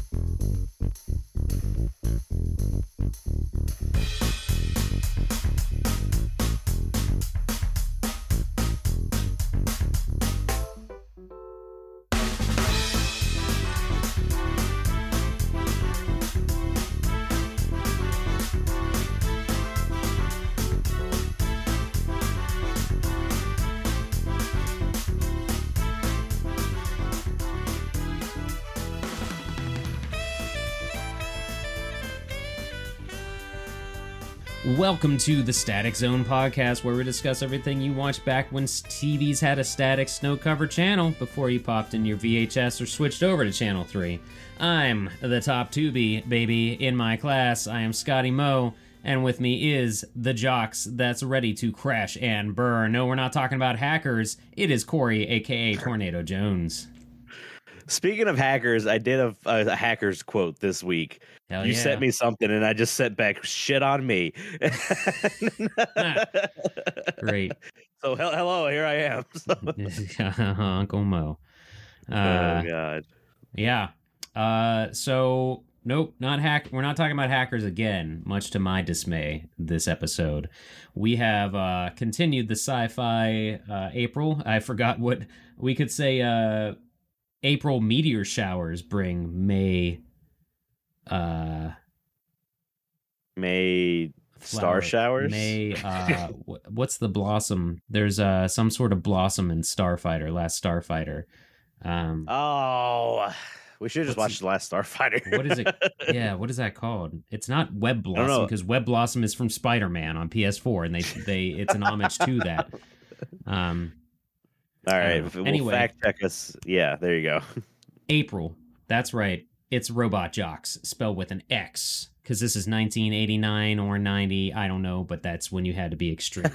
Thank you. Welcome to the Static Zone podcast, where we discuss everything you watched back when TVs had a static snow covered channel before you popped in your VHS or switched over to Channel 3. I'm the top tubie, baby. In my class, I am Scotty Moe, and with me is the jocks that's ready to crash and burn. No, we're not talking about hackers. It is Corey, aka Tornado Jones. Speaking of hackers, I did a, a hackers quote this week. Hell you yeah. sent me something, and I just sent back shit on me. Great. So hel- hello, here I am. Uncle Mo. Uh, oh god. Yeah. Uh, so nope, not hack. We're not talking about hackers again. Much to my dismay, this episode, we have uh, continued the sci-fi uh, April. I forgot what we could say. Uh, April meteor showers bring May. Uh, May star showers. May. Uh, what's the blossom? There's uh some sort of blossom in Starfighter. Last Starfighter. Um, Oh, we should have just watched the last Starfighter. what is it? yeah, what is that called? It's not Web Blossom because Web Blossom is from Spider Man on PS4, and they they it's an homage to that. Um, All right. don't If know. it will Anyway. fact check us. Yeah, there you go. April. That's right. It's Robot Jox, spelled with an X, because this is 1989 or 90. I don't know, but that's when you had to be extreme.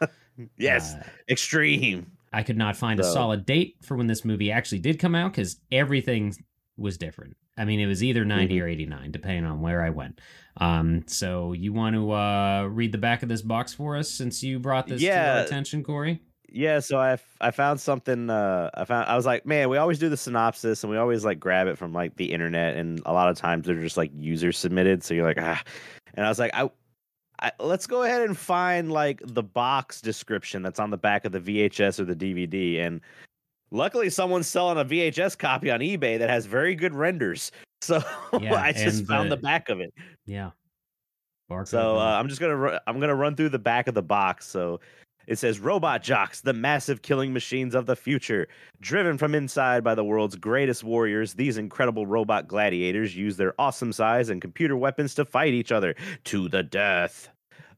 Yes, Uh, extreme. I could not find a solid date for when this movie actually did come out because everything was different. I mean, it was either 90 Mm-hmm. or 89, depending on where I went. Um, so you want to uh, read the back of this box for us since you brought this to Yeah. our attention, Corey? Yeah, so I f- I found something. Uh, I found I was like, man, we always do the synopsis and we always like grab it from like the internet, and a lot of times they're just like user submitted. So you're like, ah, and I was like, I, I let's go ahead and find like the box description that's on the back of the VHS or the DVD, and luckily someone's selling a VHS copy on eBay that has very good renders. So Yeah, I just found the- the back of it. Yeah. Barcode So uh. I'm just gonna ru- I'm gonna run through the back of the box. So it says Robot Jox, the massive killing machines of the future, driven from inside by the world's greatest warriors. These incredible robot gladiators use their awesome size and computer weapons to fight each other to the death.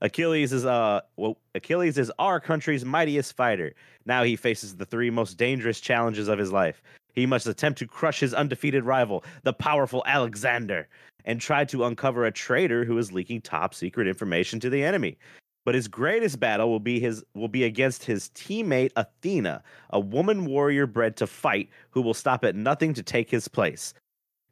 Achilles is uh well, Achilles is our country's mightiest fighter. Now he faces the three most dangerous challenges of his life. He must attempt to crush his undefeated rival, the powerful Alexander, and try to uncover a traitor who is leaking top secret information to the enemy. But his greatest battle will be his will be against his teammate Athena, a woman warrior bred to fight who will stop at nothing to take his place.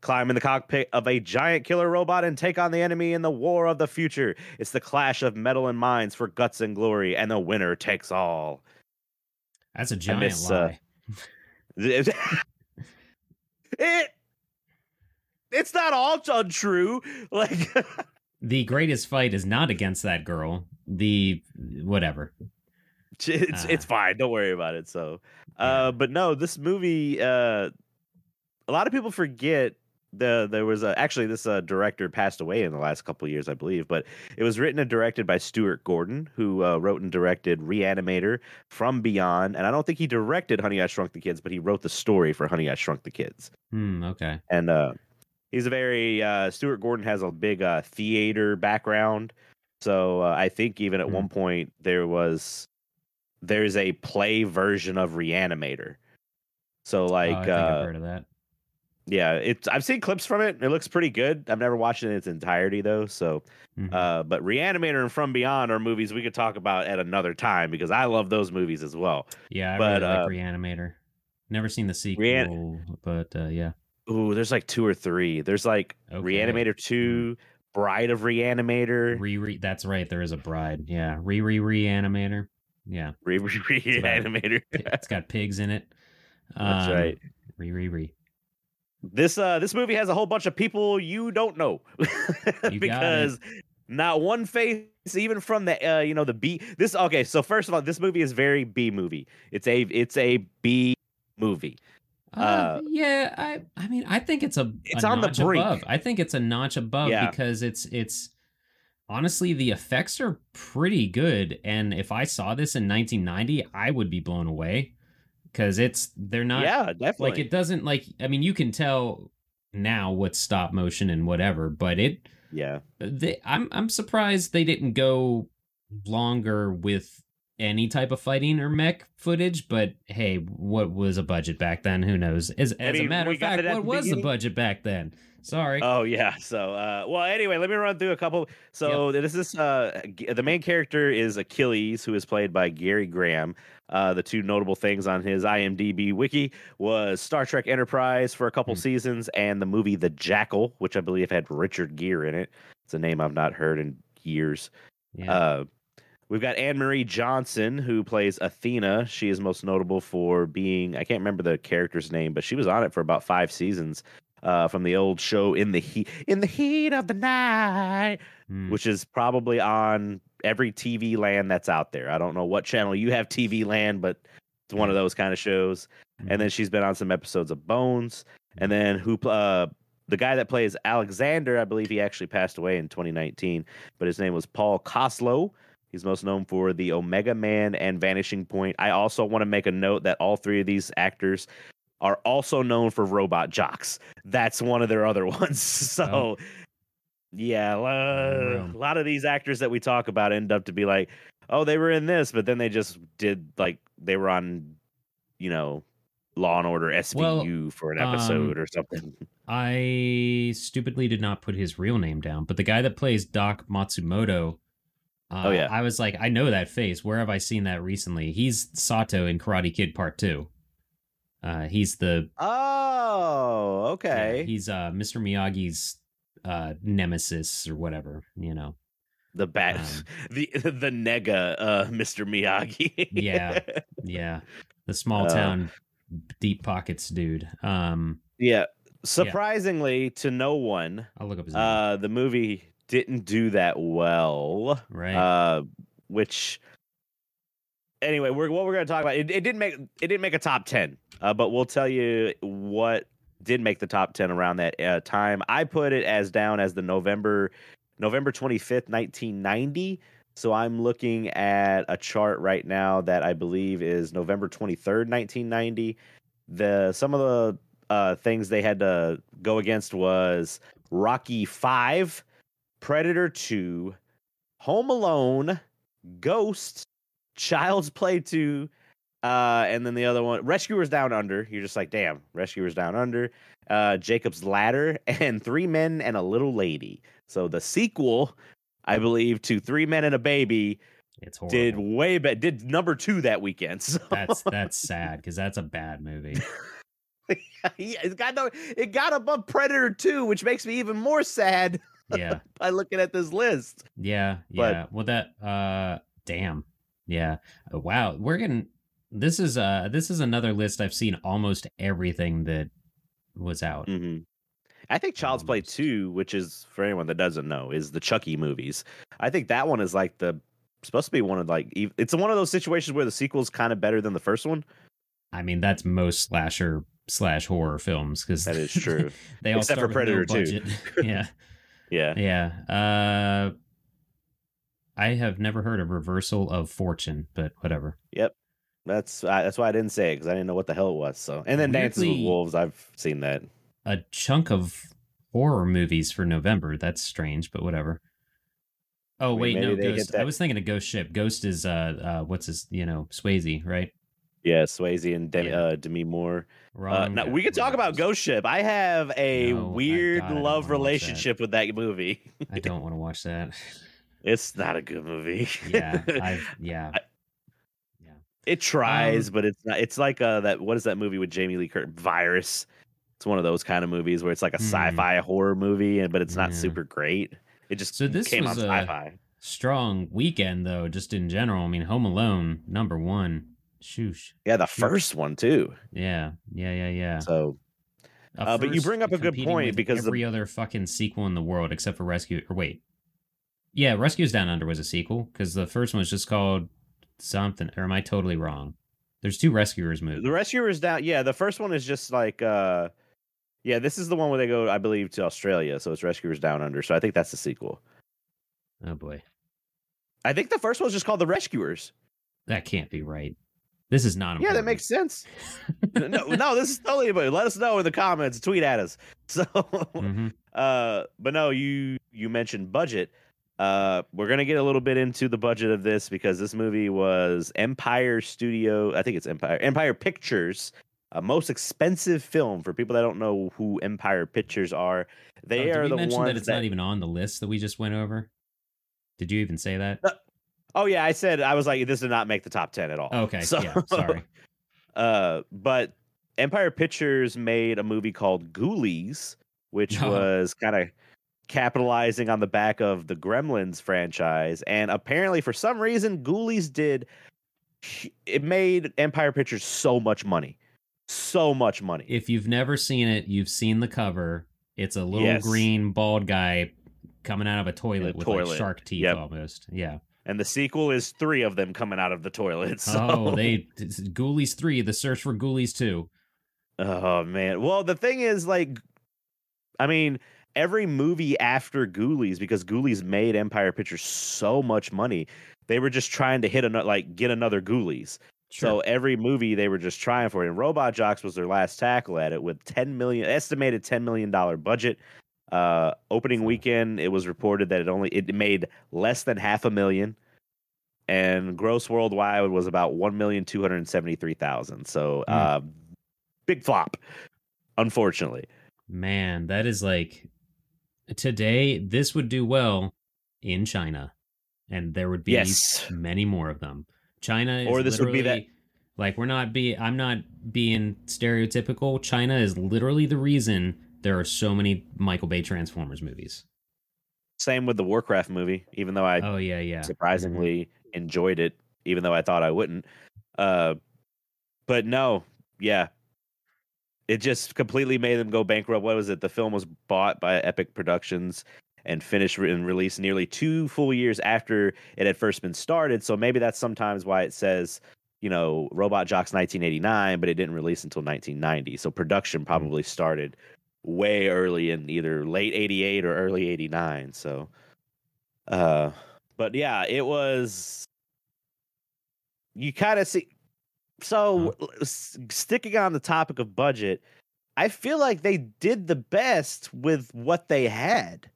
Climb in the cockpit of a giant killer robot and take on the enemy in the war of the future. It's the clash of metal and minds for guts and glory, and the winner takes all. That's a giant miss, uh, lie. it it's not all untrue. Like the greatest fight is not against that girl. The whatever. it's it's Ah. fine. Don't worry about it. So, Yeah. uh, but no, this movie. Uh, a lot of people forget the there was a, actually this uh, director passed away in the last couple of years, I believe. But it was written and directed by Stuart Gordon, who uh, wrote and directed Reanimator, From Beyond, and I don't think he directed Honey I Shrunk the Kids, but he wrote the story for Honey I Shrunk the Kids. Hmm. Okay. and uh he's a very uh Stuart Gordon has a big uh theater background so uh, I think even at Hmm. one point there was there's a play version of Reanimator so like oh, I think uh I've heard of that. yeah it's I've seen clips from it it looks pretty good I've never watched it in its entirety though so Mhm. uh but Reanimator and From Beyond are movies we could talk about at another time because I love those movies as well yeah, I but, really uh, like Reanimator. Never seen the sequel, Rean- but uh, yeah. Ooh there's like two or three there's like Okay. Reanimator 2 Bride of Reanimator Re That's right. There is a bride. Yeah. Re re reanimator. Yeah. Re- re- Reanimator. It's got pigs in it. That's Um, right. Re re re. this uh this movie has a whole bunch of people you don't know got because not one face even from the uh you know the B this okay so first of all this movie is very B movie it's a it's a B movie Uh, Uh, yeah, I I mean I think it's a It's a on the brink. above. I think it's a notch above Yeah. because it's it's honestly the effects are pretty good and if I saw this in 1990 I would be blown away cuz it's they're not yeah definitely like it doesn't like I mean you can tell now what's stop motion and whatever, but it yeah they, I'm I'm surprised they didn't go longer with any type of fighting or mech footage. But hey, what was a budget back then? Who knows? As, as a mean, matter of fact, what the was the budget back then? Sorry. Oh yeah. So uh well anyway, let me run through a couple. So this is uh the main character is Achilles, who is played by Gary Graham. Uh the two notable things on his IMDb wiki was Star Trek Enterprise for a couple Hmm. seasons and the movie The Jackal, which I believe had Richard Gere in it. It's a name I've not heard in years. yeah. We've got Anne Marie Johnson, who plays Athena. She is most notable for being, I can't remember the character's name, but she was on it for about five seasons uh, from the old show In the Heat, In the Heat of the Night, Hmm. which is probably on every TV land that's out there. I don't know what channel you have TV land, but it's one of those kind of shows. Mhm. And then she's been on some episodes of Bones. And then who uh the guy that plays Alexander, I believe he actually passed away in 2019, but his name was Paul Koslo. He's most known for the Omega Man and Vanishing Point. I also want to make a note that all three of these actors are also known for Robot Jox. That's one of their other ones. So Oh. yeah, uh, a lot of these actors that we talk about end up to be like, oh, they were in this, but then they just did like they were on, you know, Law and Order SVU for an episode um, or something. I stupidly did not put his real name down, but the guy that plays Doc Matsumoto. Uh, Oh, yeah. I was like, I know that face. Where have I seen that recently? He's Sato in Karate Kid Part Two. Uh, he's the Oh, yeah, okay. he's uh Mr. Miyagi's uh nemesis or whatever. You know. the bat, um, the the nega, uh, Mr. Miyagi. Yeah. Yeah, the small Uh, town deep pockets dude. Um, yeah. Surprisingly, to no one, I'll look up his name. uh, the movie didn't do that well. right. uh, which anyway, we're what we're going to talk about. It, it didn't make it didn't make a top ten, uh, but we'll tell you what did make the top ten around that uh, time. I put it as down as the November November twenty fifth, nineteen ninety. So I'm looking at a chart right now that I believe is November twenty third, nineteen ninety. The some of the uh, things they had to go against was Rocky Five, Predator Two, Home Alone, Ghost, Child's Play 2, uh, and then the other one, Rescuers Down Under. You're just like, damn, Rescuers Down Under, uh, Jacob's Ladder, and Three Men and a Little Lady. So the sequel, I believe, to Three Men and a Baby it's horrible. did way better. Did number two that weekend. So that's that's sad because that's a bad movie. yeah, it got no, it got above Predator 2, which makes me even more sad Yeah, by looking at this list. yeah, But- yeah. Well, that uh, damn, yeah. Uh, Wow, we're getting. This is uh, this is another list I've seen almost everything that was out. hmm I think Child's Play 2, which is for anyone that doesn't know, is the Chucky movies. I think that one is like the supposed to be one of like it's one of those situations where the sequel's kind of better than the first one. I mean, that's most slasher slash horror films because That is true. they all Except for Predator 2. yeah, yeah. yeah. Uh, I have never heard of Reversal of Fortune, but whatever. Yep. That's I that's why I didn't say it because I didn't know what the hell it was. So and then Dances with Wolves, I've seen that. a chunk of horror movies for November. That's strange, but whatever. Oh I mean, wait, no, maybe they get Ghost. I was thinking of Ghost Ship. Ghost is uh, uh what's his you know Swayze, right? Yeah, Swayze and Demi, Yeah. uh, Demi Moore. Uh, now we could talk about Ghost Ship. I have a No, weird God, love wanna that. relationship with that movie. I don't want to watch that. It's not a good movie. Yeah, I've yeah. I- It tries, Um, but it's not. It's like uh that. What is that movie with Jamie Lee Curtis? Virus. It's one of those kind of movies where it's like a Hmm. sci-fi horror movie, and but it's not Yeah. super great. It just So this came was on a- sci-fi. Strong weekend though, just in general. I mean, Home Alone number one. Shoosh. Yeah, the first one too. Yeah, yeah, yeah, yeah. So Uh, but you bring up a good point because the- every other fucking sequel in the world except for Rescue. Or wait, yeah, Rescues Down Under was a sequel because the first one was just called something. Or am I totally wrong? There's two Rescuers movies. The Rescuers down. Yeah, the first one is just like. uh Yeah, this is the one where they go, I believe, to Australia. So it's Rescuers Down Under. So I think that's the sequel. oh boy, I think the first one's just called The Rescuers. that can't be right. This is not. important. Yeah, that makes sense. no, no, this is totally. But let us know in the comments. Tweet at us. So, Mhm. uh, but no, you you mentioned budget. Uh, we're gonna get a little bit into the budget of this because this movie was Empire Studio. I think it's Empire Empire Pictures. Uh, most expensive film for people that don't know who Empire Pictures are. Oh, They did are the ones that it's not even on the list that we just went over. Did you even say that? Oh yeah, I said I was like this did not make the top ten at all. Okay, So- yeah, sorry. Uh, but Empire Pictures made a movie called Ghoulies, which Oh. was kind of capitalizing on the back of the Gremlins franchise, and apparently for some reason Ghoulies did it made Empire Pictures so much money, so much money. If you've never seen it, you've seen the cover. It's a little Yes. green bald guy coming out of a toilet with like shark teeth Yep. almost. Yeah. And the sequel is three of them coming out of the toilet. So. Oh, they Ghoulies three. The search for Ghoulies two. Oh man. Well, the thing is, like, I mean, every movie after Ghoulies, because Ghoulies made Empire Pictures so much money, they were just trying to hit another, like, get another Ghoulies. So every movie they were just trying for it. And Robot Jox was their last tackle at it with ten million estimated ten million dollar budget. Uh, opening weekend, it was reported that it only it made less than half a million, and gross worldwide was about one million two hundred seventy three thousand. So, Hmm. uh, big flop, unfortunately. Man, that is like today. This would do well in China, and there would be Yes. many more of them. China, is Or this would be that- Like we're not be. I'm not being stereotypical. China is literally the reason there are so many Michael Bay Transformers movies. Same with the Warcraft movie, even though I oh yeah, yeah. surprisingly enjoyed it, even though I thought I wouldn't. Uh, but no, yeah, it just completely made them go bankrupt. What was it? The film was bought by Epic Productions and finished and released nearly two full years after it had first been started. So maybe that's sometimes why it says, you know, Robot Jox 1989, but it didn't release until 1990. So production probably started way early in either late 88 or early 89. So, uh, but yeah, it was. You kind of see. So, s- sticking on the topic of budget, I feel like they did the best with what they had.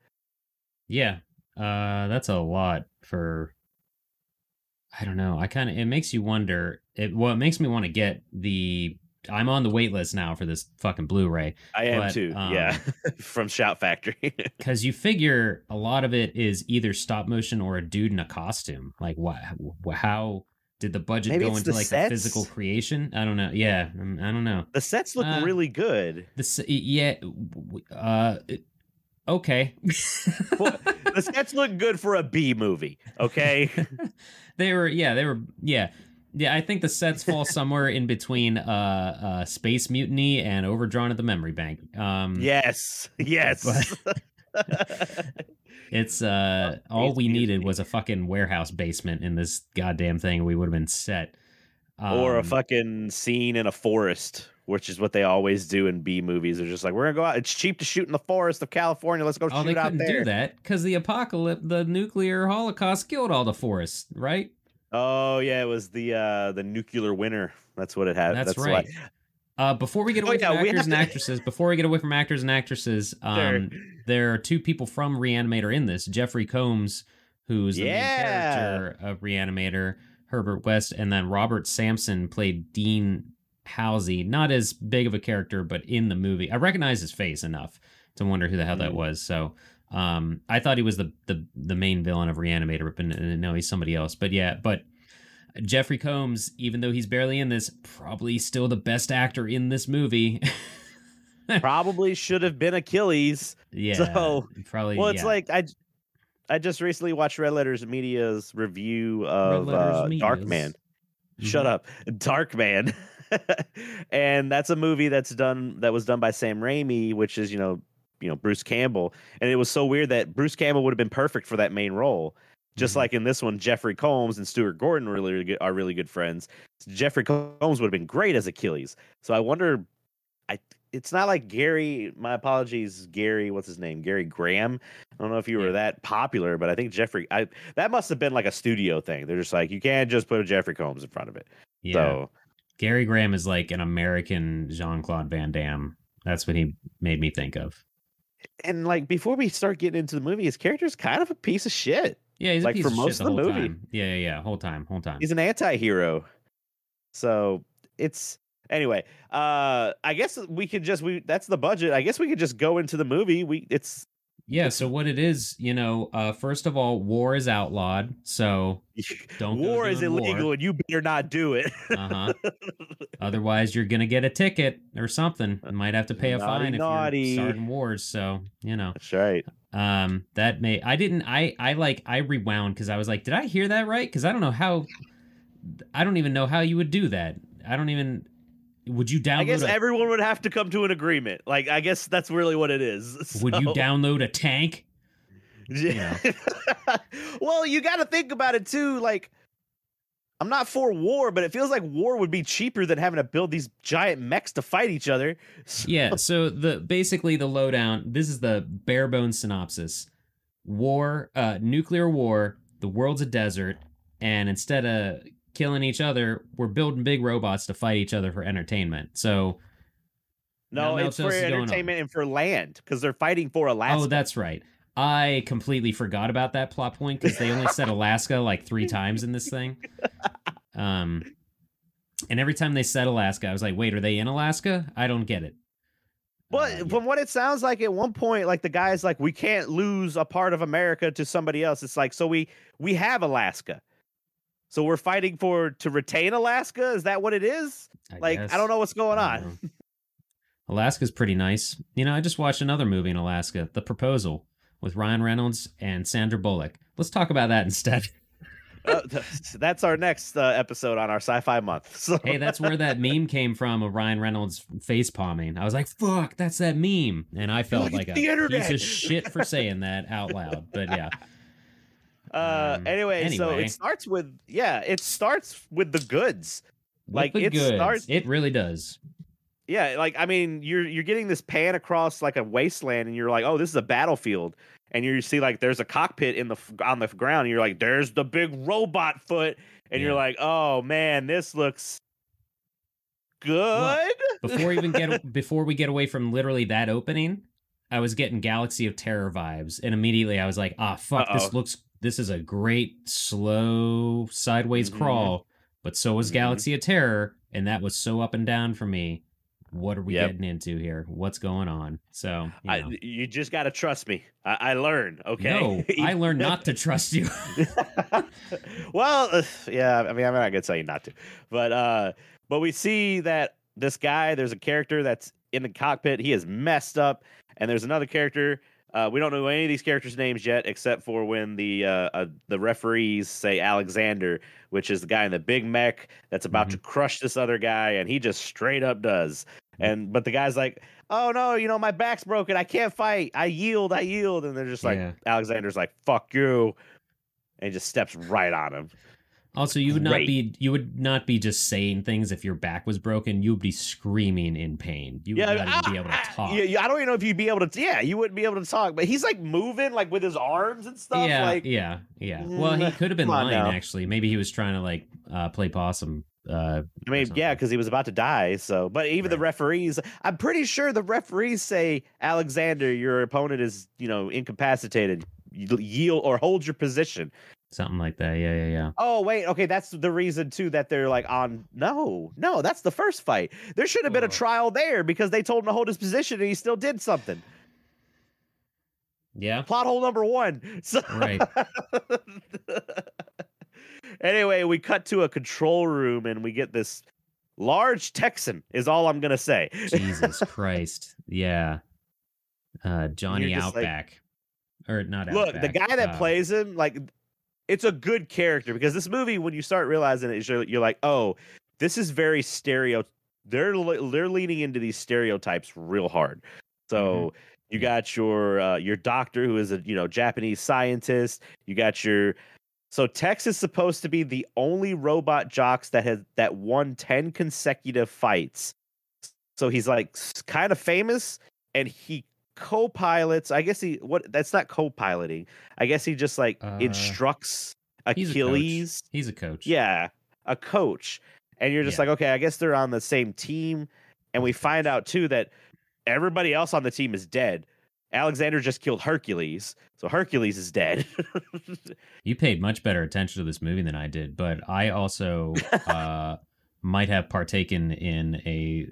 Yeah, uh, that's a lot for. I don't know. I kind of it makes you wonder. It well, it makes me want to get the. I'm on the wait list now for this fucking Blu-ray I am But, too. yeah, from Shout Factory. because you figure a lot of it is either stop motion or a dude in a costume. Like what? How did the budget Maybe go into the like sets? the physical creation? I don't know. Yeah, um, I don't know. the sets look Uh, really good. This yeah. Uh, okay. Well, the sets look good for a B movie. Okay. they were yeah they were yeah yeah i think the sets fall somewhere in between uh uh space mutiny and overdrawn at the memory bank um yes. Yes. it's uh all we needed was a fucking warehouse basement in this goddamn thing we would have been set or a Um, fucking scene in a forest, which is what they always do in B movies. They're just like, we're gonna go out. It's cheap to shoot in the forest of California. Let's go oh shoot they out couldn't there. do that because the apocalypse the nuclear holocaust killed all the forests right Oh yeah, it was the uh the nuclear winter. That's what it had. That's, why- right. Uh, before we get Oh, away yeah, from we actors and to- actresses, before we get away from actors and actresses, um, Sure. there are two people from Reanimator in this. Jeffrey Combs, who's the Yeah. main character of Reanimator, Herbert West, and then Robert Sampson played Dean Halsey. Not as big of a character, but in the movie, I recognize his face enough to wonder who the hell that Mm. was. So, um, I thought he was the the the main villain of Reanimator, but no, he's somebody else. But yeah, but. Jeffrey Combs, even though he's barely in this, probably still the best actor in this movie. Probably should have been Achilles. yeah, So, probably. Well, it's yeah. like I just recently watched Red Letters Media's review of uh, Dark Media's. Man. Mhm. Shut up, Dark Man. and that's a movie that's done that was done by Sam Raimi, which is you know you know Bruce Campbell, and it was so weird that Bruce Campbell would have been perfect for that main role. Just Mhm. like in this one, Jeffrey Combs and Stuart Gordon really, really good, are really good friends. Jeffrey Combs would have been great as Achilles. So I wonder, I it's not like Gary. My apologies, Gary. What's his name? Gary Graham. I don't know if you were Yeah. that popular, but I think Jeffrey. I that must have been like a studio thing. They're just like you can't just put a Jeffrey Combs in front of it. Yeah. So Gary Graham is like an American Jean Claude Van Damme. That's what he made me think of. And like before we start getting into the movie, his character is kind of a piece of shit. Yeah, he's Like, a piece for of most shit the of the whole movie. time. Yeah, yeah, yeah. Whole time, whole time. He's an anti-hero. So it's anyway. Uh, I guess we could just we that's the budget. I guess we could just go into the movie. We it's Yeah, so what it is, you know, uh, first of all, war is outlawed. So Don't go war is doing war. illegal, and you better not do it. Uh-huh. otherwise you're gonna get a ticket or something. You might have to pay a Naughty, fine if naughty. you're starting wars. So, you know. That's right. Um that may I didn't I I like I rewound because I was like, did I hear that right? Because I don't know how I don't even know how you would do that. I don't even would you download I guess a, everyone would have to come to an agreement. Like I guess that's really what it is. would you download a tank? Yeah. well, you got to think about it too. Like, I'm not for war, but it feels like war would be cheaper than having to build these giant mechs to fight each other. So- yeah so the basically the lowdown this is the bare bones synopsis war uh nuclear war the world's a desert and instead of killing each other we're building big robots to fight each other for entertainment so No, it's for is going on. entertainment and for land because they're fighting for Alaska. oh that's right i completely forgot about that plot point because they only said alaska like three times in this thing um and every time they said alaska i was like wait are they in alaska i don't get it But Uh, yeah. from what it sounds like, at one point, like the guy's like, we can't lose a part of America to somebody else. It's like, so we we have Alaska, so we're fighting for to retain Alaska. Is that what it is? Like, I don't know what's going on. Alaska's pretty nice. You know, I just watched another movie in Alaska, The Proposal, with Ryan Reynolds and Sandra Bullock. Let's talk about that instead. Uh, that's our next uh, episode on our sci-fi month. So hey, that's where that meme came from of Ryan Reynolds face palming. I was like, fuck, that's that meme. And I felt like, like, a internet." piece of shit for saying that out loud. But yeah. Uh, Um, anyway, so it starts with yeah, it starts with the goods. With Like, the it goods. starts- It really does. Yeah, like I mean, you're you're getting this pan across like a wasteland, and you're like, oh, this is a battlefield, and you see like there's a cockpit in the on the ground, and you're like, there's the big robot foot, and you're like, oh man, this looks good. Before we even get before we get away from literally that opening, I was getting Galaxy of Terror vibes, and immediately I was like, "Ah, fuck! Uh-oh. This looks. This is a great slow sideways Mhm. crawl." But so was Mhm. Galaxy of Terror, and that was so up and down for me. What are we Yep. getting into here? What's going on? So, you, I, you just gotta trust me. I, I learn. Okay. no, I learned not to trust you. well, uh, yeah. I mean, I'm not gonna tell you not to, but uh, but we see that this guy, there's a character that's in the cockpit. He is messed up, and there's another character. Uh, we don't know any of these characters' names yet, except for when the uh, uh, the referees say Alexander, which is the guy in the big mech that's about to crush this other guy, and he just straight up does. And but the guy's like, "Oh no, you know my back's broken. I can't fight. I yield. I yield." And they're just like, Yeah. Alexander's like, "Fuck you," and just steps right on him. Also, you would not Great. be you would not be just saying things if your back was broken. You would be screaming in pain. You would not even be able to talk. Yeah, yeah, I don't even know if you'd be able to. Yeah, you wouldn't be able to talk. But he's like moving, like with his arms and stuff. yeah, like yeah, yeah. Well, he Mm, could have been lying now. actually. Maybe he was trying to like uh, play possum. Uh, I mean, yeah, because he was about to die. So, but even the referees, I'm pretty sure the referees say, Alexander, your opponent is, you know, incapacitated. Yield or hold your position. Something like that. Yeah, yeah, yeah. Oh wait, okay, that's the reason too that they're like on. No, no, that's the first fight. There should have been a trial there because they told him to hold his position and he still did something. Yeah. Plot hole number one. So, Right. anyway, we cut to a control room and we get this large Texan. Is all I'm gonna say. Jesus Christ. Yeah. Uh, Johnny You're like- Outback, or not Look, Outback. the guy that uh, plays him, like, it's a good character because this movie, when you start realizing it, you're, you're like, oh, this is very stereo they're they're leaning into these stereotypes real hard. So you got your uh, your doctor who is a you know Japanese scientist. You got your so Tex is supposed to be the only robot jocks that has that won ten consecutive fights. So he's like kind of famous, and he co-pilots. I guess he what that's not co-piloting. I guess he just like Uh, instructs He's Achilles. a. He's a coach. Yeah, a coach. And you're just Yeah. like, okay, I guess they're on the same team. And we find out too that everybody else on the team is dead. Alexander just killed Hercules, so Hercules is dead. You paid much better attention to this movie than I did, but I also uh, might have partaken in a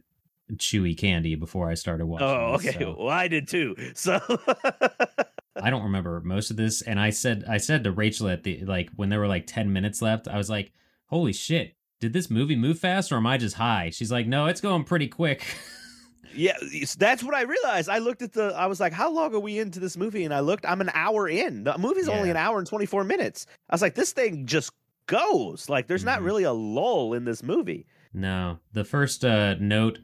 chewy candy before I started watching. oh, this, okay. so Well, I did too. So I don't remember most of this, and I said I said to Rachel at the like when there were like ten minutes left, I was like, "Holy shit! Did this movie move fast, or am I just high?" She's like, "No, it's going pretty quick." yeah, that's what I realized. I looked at the. I was like, how long are we into this movie? And I looked. I'm an hour in. The movie's only an hour and 24 minutes. I was like, this thing just goes. Like, there's not Mhm. really a lull in this movie. No, the first uh, note,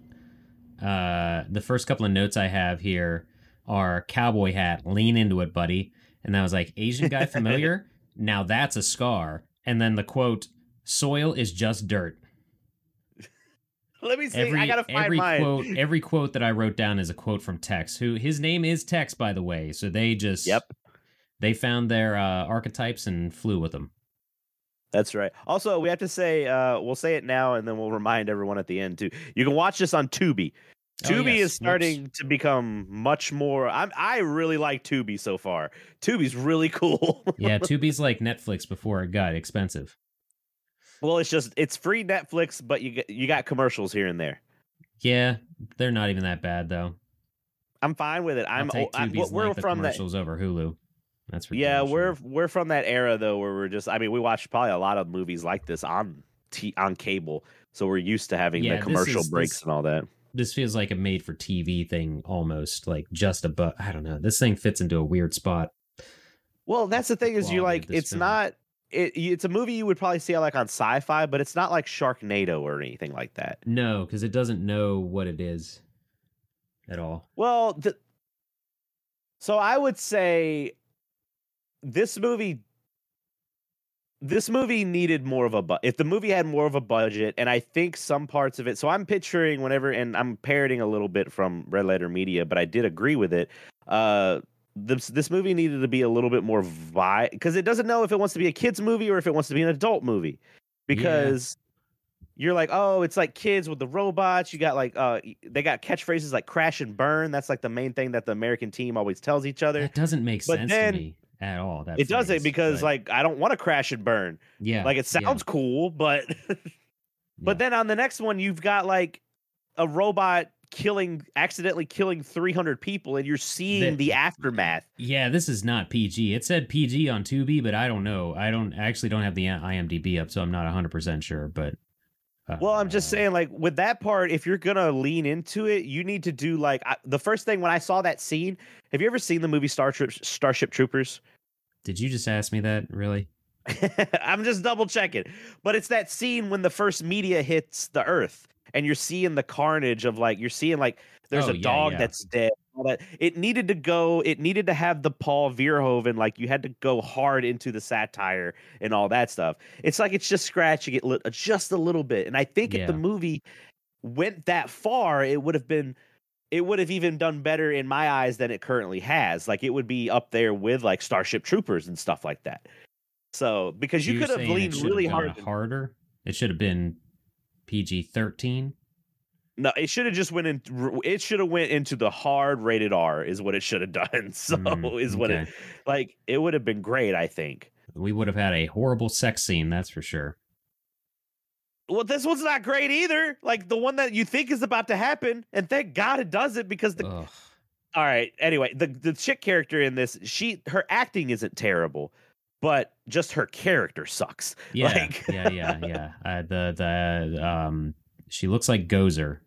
uh, the first couple of notes I have here are cowboy hat, lean into it, buddy. And I was like, Asian guy familiar? now that's a scar. And then the quote, soil is just dirt. Let me see. Every I gotta find every mine. quote, every quote that I wrote down is a quote from Tex, who his name is Tex, by the way. So they just Yep. they found their uh, archetypes and flew with them. That's right. Also, we have to say, uh, we'll say it now, and then we'll remind everyone at the end too. You can watch this on Tubi. Oh, Tubi yes. is starting to become much more. I'm, I really like Tubi so far. Tubi's really cool. Yeah, Tubi's like Netflix before it got expensive. well, it's just it's free Netflix, but you you got commercials here and there. Yeah, they're not even that bad though. I'm fine with it. I'll I'm, take o- I'm Tubi's we're length of from that. commercials over Hulu. That's Yeah, we're we're from that era though, where we're just. I mean, we watched probably a lot of movies like this on t- on cable, so we're used to having Yeah, the commercial is- breaks this- and all that. this feels like a made for TV thing almost, like just a but. I don't know. This thing fits into a weird spot. Well, that's the thing is you like it's film. not it, it's a movie you would probably see like on sci-fi, but it's not like Sharknado or anything like that. No, because it doesn't know what it is at all. Well, the, so I would say this movie this movie needed more of a bu- if the movie had more of a budget and I think some parts of it so I'm picturing whenever and I'm parroting a little bit from Red Letter Media but I did agree with it uh this this movie needed to be a little bit more vi because it doesn't know if it wants to be a kids movie or if it wants to be an adult movie because you're like oh it's like kids with the robots you got like uh they got catchphrases like crash and burn that's like the main thing that the American team always tells each other. That doesn't make But sense then- to me at all. That it doesn't because but like I don't want to crash and burn yeah, like it yeah, sounds cool but yeah. but then on the next one you've got like a robot killing accidentally killing 300 people and you're seeing The- the aftermath Yeah, this is not PG. It said PG on Tubi but I don't know. I don't I actually don't have the IMDb up, so I'm not 100% sure, but Well, I'm just saying, like with that part, if you're gonna lean into it, you need to do like I, the first thing when I saw that scene. Have you ever seen the movie Star Trip, Starship Troopers? Did you just ask me that? Really? I'm just double checking, but it's that scene when the first media hits the Earth, and you're seeing the carnage of like you're seeing like there's Oh, a yeah, dog yeah. that's dead. All that. It needed to go. It needed to have the Paul Verhoeven like you had to go hard into the satire and all that stuff. It's like it's just scratching it li- just a little bit, and I think if the movie went that far, it would have been. It would have even done better in my eyes than it currently has. Like it would be up there with like Starship Troopers and stuff like that. So because you You're could have leaned really hard. harder. It should have been PG 13. No, it should have just went in. It should have went into the hard rated R is what it should have done. So Mm, is what it like. It would have been great. I think. We would have had a horrible sex scene, that's for sure. Well, this one's not great either. Like the one that you think is about to happen, and thank God it doesn't because the. Ugh. All right. Anyway, the the chick character in this, she her acting isn't terrible, but just her character sucks. Yeah, Like- yeah, yeah, yeah. Uh, the the um, she looks like Gozer,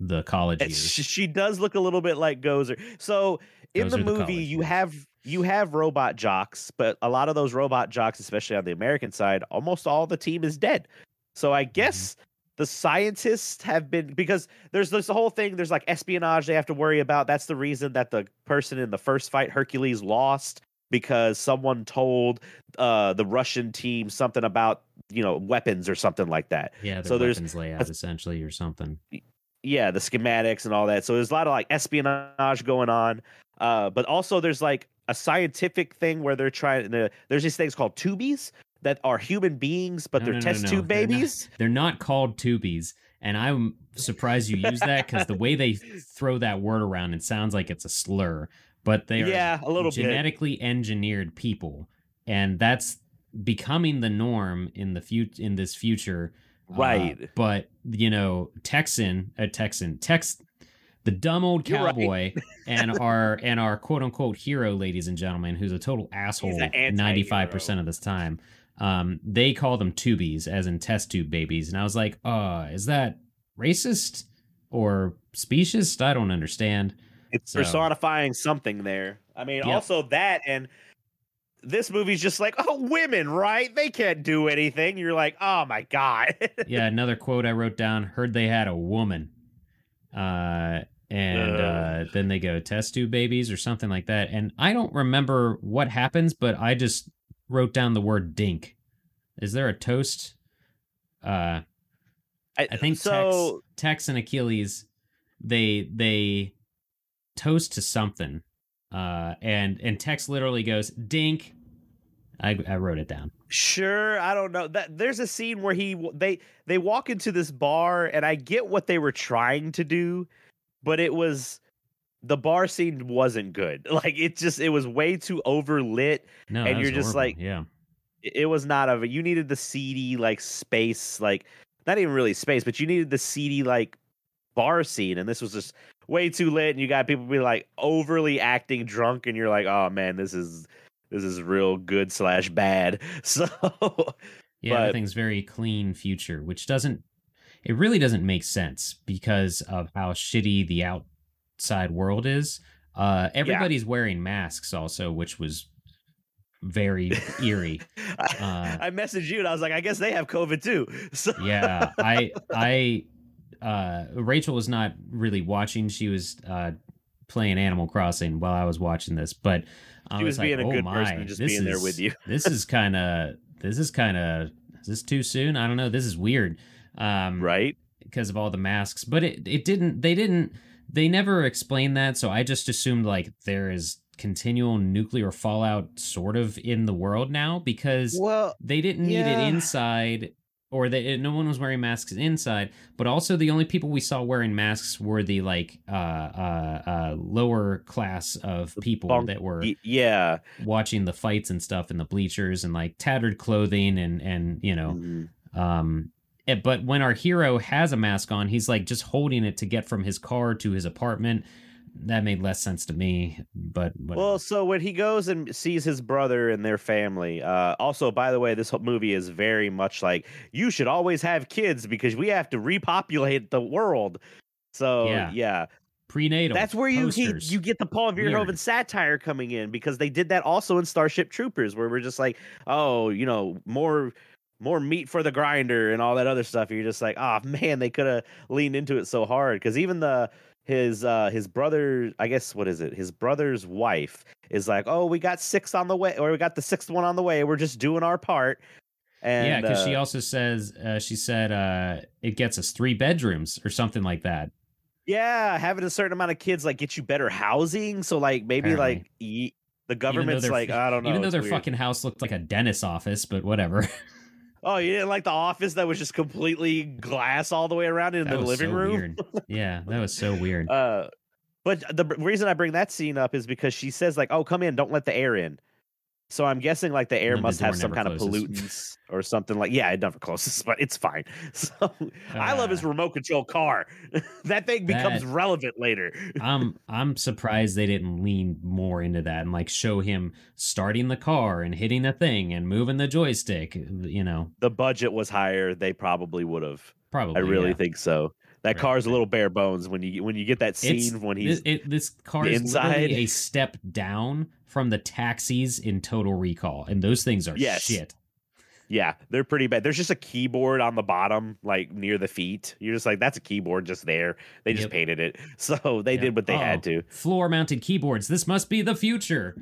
the college years. She, does look a little bit like Gozer. So in the the movie, you years. have you have robot jocks, but a lot of those robot jocks, especially on the American side, almost all the team is dead. So Mm-hmm. I guess the scientists have been because there's this whole thing there's like espionage they have to worry about that's the reason that the person in the first fight hercules lost because someone told uh the russian team something about you know weapons or something like that Yeah, the So there's- weapons layout essentially or something. Yeah the schematics and all that so there's a lot of like espionage going on uh but also there's like a scientific thing where they're trying to there's these things called tubies that are human beings but No, they're no, test no, tube they're not. babies They're not called tubies, and I'm surprised you use that because the way they throw that word around, it sounds like it's a slur. But they are yeah a little bit genetically engineered people, and that's becoming the norm in the future in this future. Uh, Right. but you know, Texan, a Texan, Tex, the dumb old You're right. cowboy, and our and our quote unquote hero, ladies and gentlemen, who's a total asshole ninety five percent of this time. Um, they call them tubies, as in test tube babies, and I was like, uh, is that racist or specious? I don't understand. it's So- personifying something there i mean Yep. also that and this movie's just like oh women right they can't do anything you're like oh my god yeah, another quote I wrote down. Heard they had a woman, uh, and uh, then they go test tube babies or something like that. And I don't remember what happens, but I just wrote down the word dink. Is there a toast? Uh, I think so Tex, Tex and Achilles, they they toast to something, uh, and and Tex literally goes dink. I I wrote it down. Sure, I don't know. That there's a scene where he they they walk into this bar and I get what they were trying to do, but it was the bar scene wasn't good. Like it just it was way too overlit. No, And you're just horrible. like- yeah. It was not of you needed the seedy like space like not even really space, but you needed the seedy like bar scene and this was just way too lit and you got people be like overly acting drunk and you're like, "Oh man, this is this is real good slash bad." So Yeah, But- everything's very clean future, which doesn't it really doesn't make sense because of how shitty the outside world is. Uh everybody's wearing masks also, which was very eerie. I, Uh, I messaged you and I was like, I guess they have COVID too. So yeah, I I uh Rachel was not really watching. She was uh playing Animal Crossing while I was watching this, but I She was like, being a oh good my, person and just this being there is- with you. this is kind of this is kind of is this too soon? I don't know. This is weird. Um right? because of all the masks, but it it didn't they didn't they never explained that, so I just assumed like there is continual nuclear fallout sort of in the world now because Well, they didn't need yeah. it inside or that no one was wearing masks inside but also the only people we saw wearing masks were the like uh uh, uh lower class of people that were yeah. watching the fights and stuff in the bleachers and like tattered clothing and and you know Mhm. um eh, but when our hero has a mask on he's like just holding it to get from his car to his apartment that made less sense to me but whatever. Well, so when he goes and sees his brother and their family, uh, also, by the way, this whole movie is very much like you should always have kids because we have to repopulate the world. So Yeah. yeah, prenatal that's where you he, you get the Paul Verhoeven satire coming in because they did that also in Starship Troopers, where we're just like, oh, you know, more more meat for the grinder and all that other stuff. You're just like, oh man, they could have leaned into it so hard because even the his uh his brother, I guess what is it? His brother's wife is like, oh, we got six on the way, or we got the sixth one on the way. We're just doing our part. And yeah, because she uh, also says uh, she said uh, it gets us three bedrooms or something like that. Yeah, having a certain amount of kids like get you better housing. So like maybe like Apparently. the government's like I don't know. Even though their weird. fucking house looked like a dentist's office, but whatever. Oh, you didn't like the office that was just completely glass all the way around in that the living so room. Yeah, that was so weird. Uh, but the reason I bring that scene up is because she says like, "Oh, come in, don't let the air in." So I'm guessing like the air the must have some kind of pollutants or something like. Yeah, it never closes, but it's fine. So I love his Uh, remote control car. that thing becomes That- relevant later. I'm I'm surprised they didn't lean more into that and like show him starting the car and hitting the thing and moving the joystick. You know, The budget was higher; they probably would have. probably. I really yeah. think so. That Right, car's a little bare bones when you when you get that It's- scene when he's This, it, this car is inside. literally a step down from the taxis in Total Recall, and those things are Yes. shit. Yeah, they're pretty bad. There's just a keyboard on the bottom, like near the feet. You're just like, that's a keyboard just there. They just Yep. painted it. So they Yep. did what they had Oh, to. Floor mounted keyboards. This must be the future.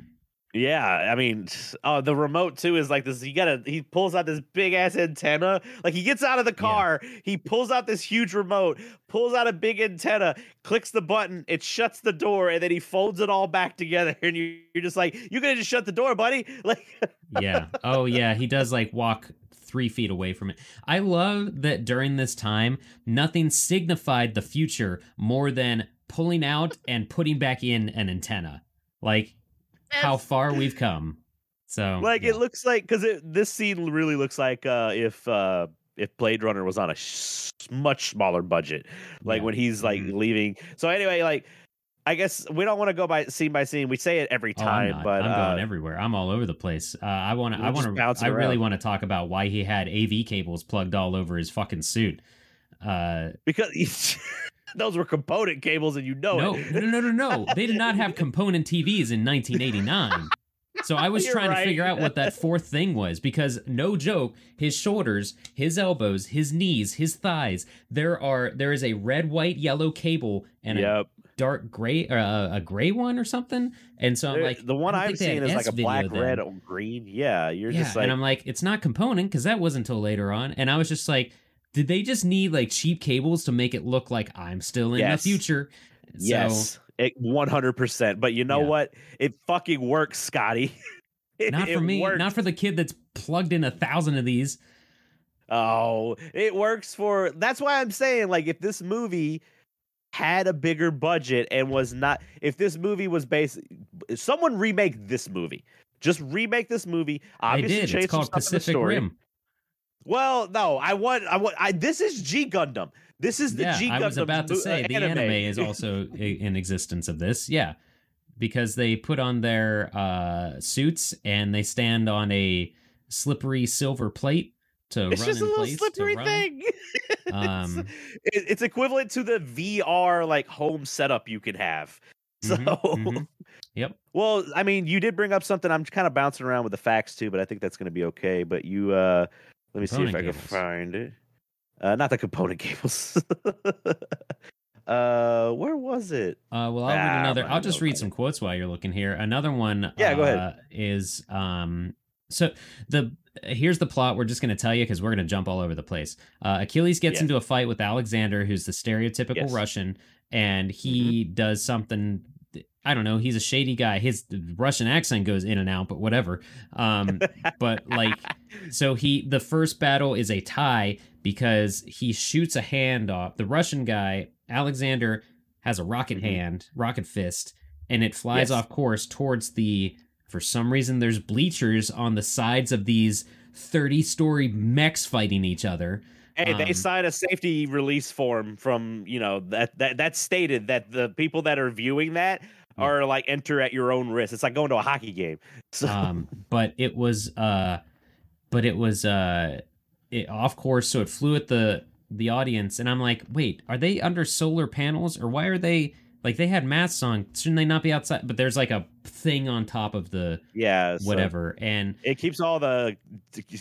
Yeah, I mean, oh, the remote too is like this. He got a he pulls out this big ass antenna. Like he gets out of the car, he pulls out this huge remote, pulls out a big antenna, clicks the button, it shuts the door, and then he folds it all back together. And you, you're just like, you're gonna just shut the door, buddy. Like, yeah. Oh, yeah. He does like walk three feet away from it. I love that during this time, nothing signified the future more than pulling out and putting back in an antenna. Like how far we've come. So, like yeah. it looks like because this scene really looks like uh, if uh, if Blade Runner was on a sh- much smaller budget, like Yeah. when he's like Mhm. leaving. So anyway, like I guess we don't want to go by scene by scene. We say it every Oh, I'm time, but I'm uh, going everywhere. I'm all over the place. Uh, I want to. I want to. I really want to talk about why he had AV cables plugged all over his fucking suit. Uh, because those were component cables, and you know no, it. no, no, no, no, no. They did not have component TVs in 1989. So I was You're trying right. to figure out what that fourth thing was because no joke, his shoulders, his elbows, his knees, his thighs, there are there is a red, white, yellow cable and a dark gray or a, gray one or something. And so I'm like the one I'm seeing is like a black, then. red, or green. Yeah, you're yeah, just like and I'm like, it's not component because that wasn't until later on. And I was just like, did they just need like cheap cables to make it look like I'm still in Yes. the future? So, yes, 100. percent But you know Yeah. what? It fucking works, Scotty. It- not for me, works. not for the kid that's plugged in a thousand of these. Oh, it works for. That's why I'm saying, like, if this movie had a bigger budget and was not, if this movie was based, someone remake this movie. Just remake this movie. I Obviously, did. change It's called Pacific story. Rim. Well, no, I want, I want, I. This is G Gundam. This is the Yeah, G Gundam. I was about to say uh, the anime, is also in existence of this. Yeah, because they put on their uh, suits and they stand on a slippery silver plate to It's run just a in little place. slippery thing. It's- Um, it- it's equivalent to the VR like home setup you can have. So, Mhm, mhm. Yep. well, I mean, you did bring up something. I'm kind of bouncing around with the facts too, but I think that's going to be okay. But you, uh let me see if I can find it. Uh Not the component cables. uh Where was it? Uh, well, I'll read Ah, another. I'll just read some quotes while you're looking here. Another one. Yeah, go ahead. uh, Is um. So the here's the plot. We're just going to tell you because we're going to jump all over the place. Uh, Achilles gets into a fight with Alexander, who's the stereotypical Yes. Mm-hmm. Russian, and he does something. I don't know. He's a shady guy. His Russian accent goes in and out, but whatever. Um, but like so he the first battle is a tie because he shoots a hand off. The Russian guy, Alexander, has a rocket Mhm. hand, rocket fist, and it flies Yes. off course towards the for some reason there's bleachers on the sides of these 30 story mechs fighting each other. Hey, they Um, sign a safety release form from you know that that that stated that the people that are viewing that Yeah. are like enter at your own risk. It's like going to a hockey game. So um but it was uh but it was uh it, off course so it flew at the the audience and i'm like wait are they under solar panels or why are they like they had masks on shouldn't they not be outside but there's like a thing on top of the yeah, so whatever and it keeps all the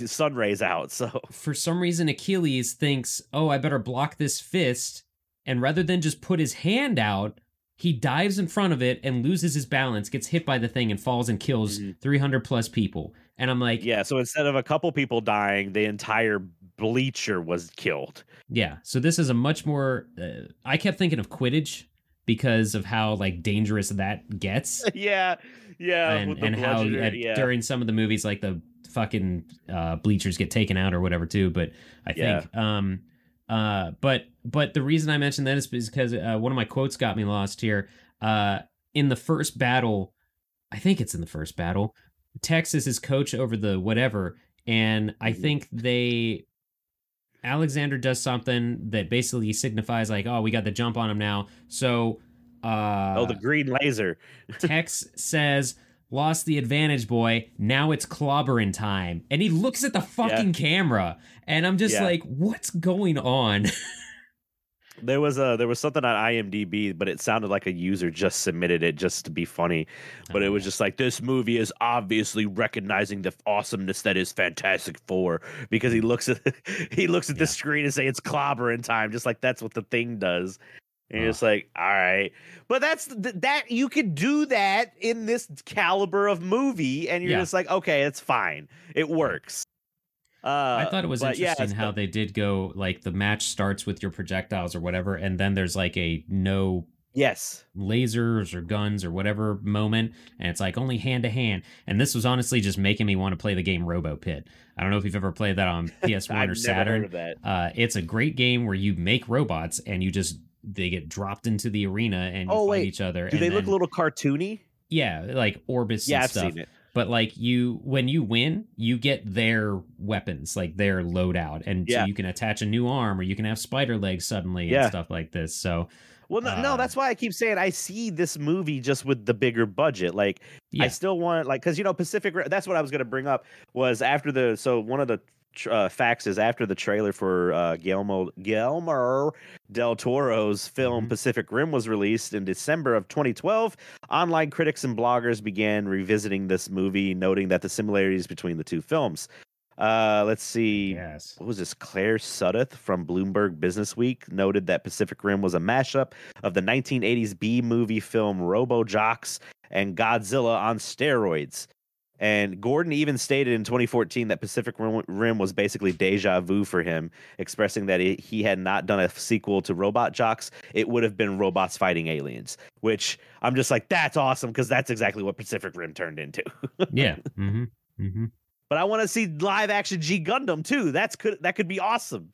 sun rays out. So for some reason achilles thinks oh i better block this fist and rather than just put his hand out he dives in front of it and loses his balance gets hit by the thing and falls and kills Mhm. 300 plus people and i'm like yeah, so instead of a couple people dying, the entire bleacher was killed. Yeah. So this is a much more. Uh, I kept thinking of Quidditch because of how like dangerous that gets, yeah, yeah, and and how at- yeah. during some of the movies, like the fucking uh, bleachers get taken out or whatever too. But I Yeah. think, um, uh, but but the reason I mentioned that is because uh, one of my quotes got me lost here. Uh, in the first battle, I think it's in the first battle. Texas is coach over the whatever, and I Mhm. think they Alexander does something that basically signifies like, oh, we got the jump on him now. So uh oh, the green laser. Tex says, lost the advantage, boy. Now it's clobbering time. And he looks at the fucking camera. And I'm just Yeah. like, what's going on? There was a there was something on IMDb, but it sounded like a user just submitted it just to be funny. But it was Oh. just like this movie is obviously recognizing the awesomeness that is Fantastic Four because he looks at he looks at Yeah. the screen and say it's clobbering time, just like that's what the thing does. And you're just like, all right, but that's th- that you could do that in this caliber of movie, and you're Yeah. just like, okay, it's fine, it works. Uh, I thought it was but yeah, interesting how they did go like the match starts with your projectiles or whatever, and then there's like a no yes, lasers or guns or whatever moment, and it's like only hand to hand. And this was honestly just making me want to play the game Robo Pit. I don't know if you've ever played that on PS1 I've or never Saturn. heard of that. Uh, it's a great game where you make robots and you just they get dropped into the arena and you Oh, fight wait. each other. Do and they look a little cartoony? yeah, like orbits Yeah, and I've stuff. seen it. But like you, when you win, you get their weapons, like their loadout, and Yeah. so you can attach a new arm, or you can have spider legs suddenly Yeah. and stuff like this. So Well, no, no, Uh, that's why I keep saying I see this movie just with the bigger budget. Like, yeah, I still want like because you know Pacific. That's what I was going to bring up was after the so one of the uh, facts is after the trailer for uh, Guillermo Guillermo del Toro's film Mhm. Pacific Rim was released in December of 2012. Online critics and bloggers began revisiting this movie, noting that the similarities between the two films. Uh, let's see yes, what was this? Claire Suddath from Bloomberg Business Week noted that Pacific Rim was a mashup of the 1980s B movie film Robot Jox and Godzilla on steroids. And Gordon even stated in 2014 that Pacific Rim- was basically deja vu for him, expressing that he he had not done a sequel to Robot Jox. It would have been robots fighting aliens, which I'm just like, that's awesome because that's exactly what Pacific Rim turned into. yeah, mm-hmm, mm-hmm. but I want to see live action G Gundam too. That's could that could be awesome.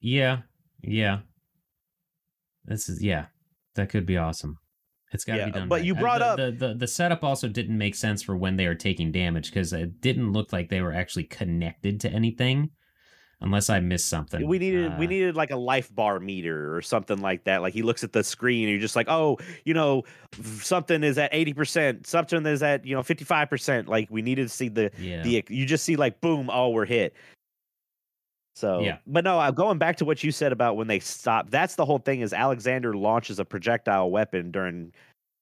yeah, yeah. This is yeah, that could be awesome. It's got to Yeah, be done. but right. you Uh, brought the, up- the, the the setup also didn't make sense for when they are taking damage because it didn't look like they were actually connected to anything, unless I missed something. We needed we Uh, needed like a life bar meter or something like that. Like he looks at the screen and you're just like, oh, you know, something is at eighty percent, something is at you know fifty five percent. Like we needed to see the yeah. the you just see like boom, oh we're hit. So Yeah. but no, I'm going back to what you said about when they stop. That's the whole thing is Alexander launches a projectile weapon during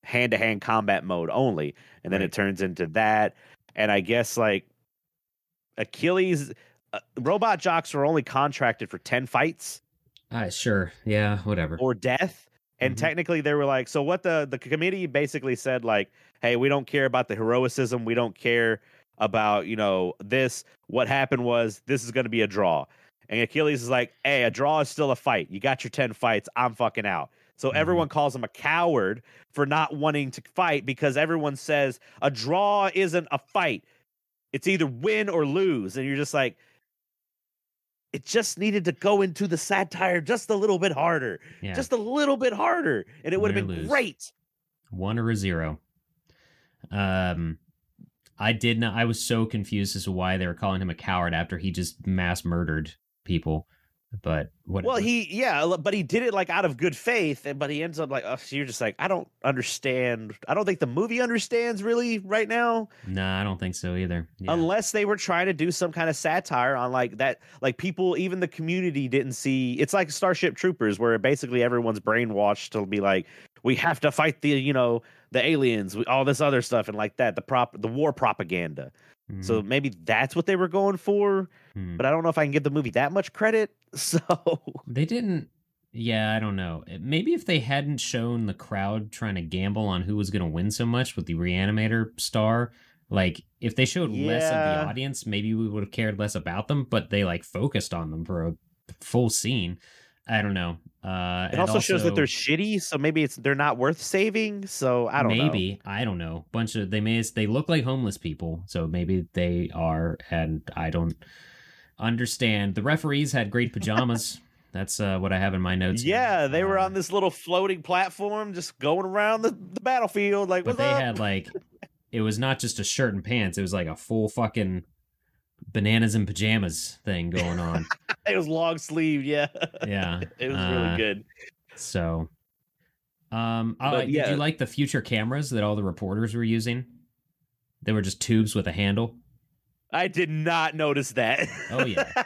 hand to hand combat mode only, and then Right. it turns into that. And I guess like Achilles, uh, robot jocks are only contracted for ten fights Uh, sure. Yeah. Whatever. or death. And Mhm. technically, they were like, so what the the committee basically said, like, hey, we don't care about the heroicism, we don't care about you know this. What happened was this is going to be a draw. And Achilles is like, hey, a draw is still a fight. You got your ten fights. I'm fucking out. So Mhm. everyone calls him a coward for not wanting to fight because everyone says a draw isn't a fight. It's either win or lose. And you're just like, it just needed to go into the satire just a little bit harder yeah. just a little bit harder and it would have been lose. great one or a zero. Um, I did not. I was so confused as to why they were calling him a coward after he just mass murdered people. But what? well he yeah but he did it like out of good faith and but he ends up like oh, so you're just like i don't understand i don't think the movie understands really right now No, I don't think so either. Yeah. unless they were trying to do some kind of satire on like that like people even the community didn't see it's like starship troopers where basically everyone's brainwashed to be like we have to fight the you know the aliens all this other stuff and like that the prop the war propaganda Mhm. so maybe that's what they were going for Hmm. but I don't know if I can give the movie that much credit. So they didn't. Yeah, I don't know. Maybe if they hadn't shown the crowd trying to gamble on who was going to win so much with the reanimator star, like if they showed less of the audience, maybe we would have cared less about them. But they like focused on them for a full scene. I don't know. Uh, it and also, shows that they're shitty. So maybe it's they're not worth saving. So I don't know. maybe I don't know. Bunch of they may they look like homeless people, so maybe they are, and I don't understand. The referees had great pajamas. That's uh, what I have in my notes. here. Yeah, they were Uh, on this little floating platform, just going around the, the battlefield. Like, but they up? had like it was not just a shirt and pants; it was like a full fucking bananas and pajamas thing going on. it was long sleeved. Yeah, yeah, it was uh, really good. So, um, I- But, did you like the future cameras that all the reporters were using? They were just tubes with a handle. I did not notice that. Oh, yeah.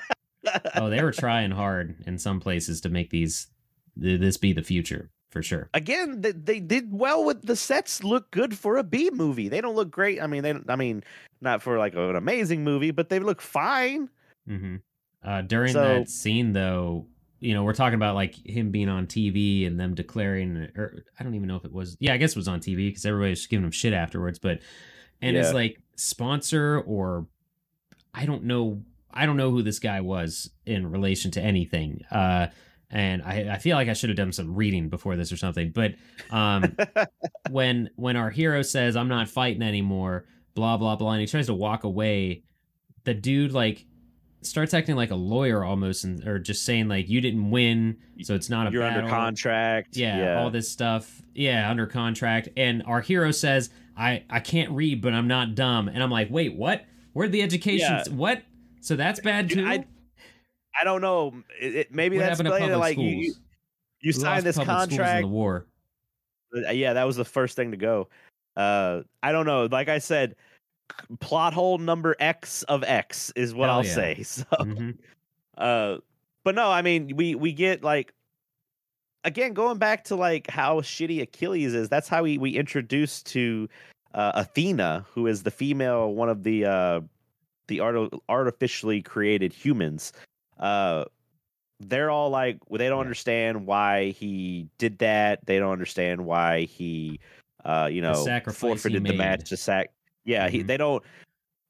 Oh, they were trying hard in some places to make these this be the future for sure. Again, they, they did well with the sets. Look good for a B movie. They don't look great. I mean, they. I mean, not for like an amazing movie, but they look fine. Mm-hmm. Uh, during So- that scene, though, you know, we're talking about like him being on TV and them declaring, or I don't even know if it was. Yeah, I guess it was on TV because everybody was giving him shit afterwards. But and Yeah. his like sponsor or I don't know, I don't know who this guy was in relation to anything. Uh, and I, I feel like I should have done some reading before this or something. But um, when when our hero says I'm not fighting anymore, blah blah blah, and he tries to walk away, the dude like starts acting like a lawyer almost, and or just saying like you didn't win, so it's not a You're under contract. Yeah, all this stuff. Yeah, under contract. And our hero says, "I I can't read, but I'm not dumb." And I'm like, "Wait, what? Where'd the education? Yeah. What? So that's bad Dude, too." I- I don't know. It, it- maybe what that's to Like schools? you, you, We this contract. the war. Uh, yeah, that was the first thing to go. Uh, I don't know. Like I said, plot hole number X of X is what Hell I'll yeah. say. So, Mhm. uh, but no, I mean, we we get like again going back to like how shitty Achilles is. That's how we we introduced to uh, Athena, who is the female one of the uh, the art- artificially created humans. Uh, they're all like well, they don't understand why he did that. They don't understand why he, uh, you know, forfeited the match to sack. Yeah, he, Mhm. they don't.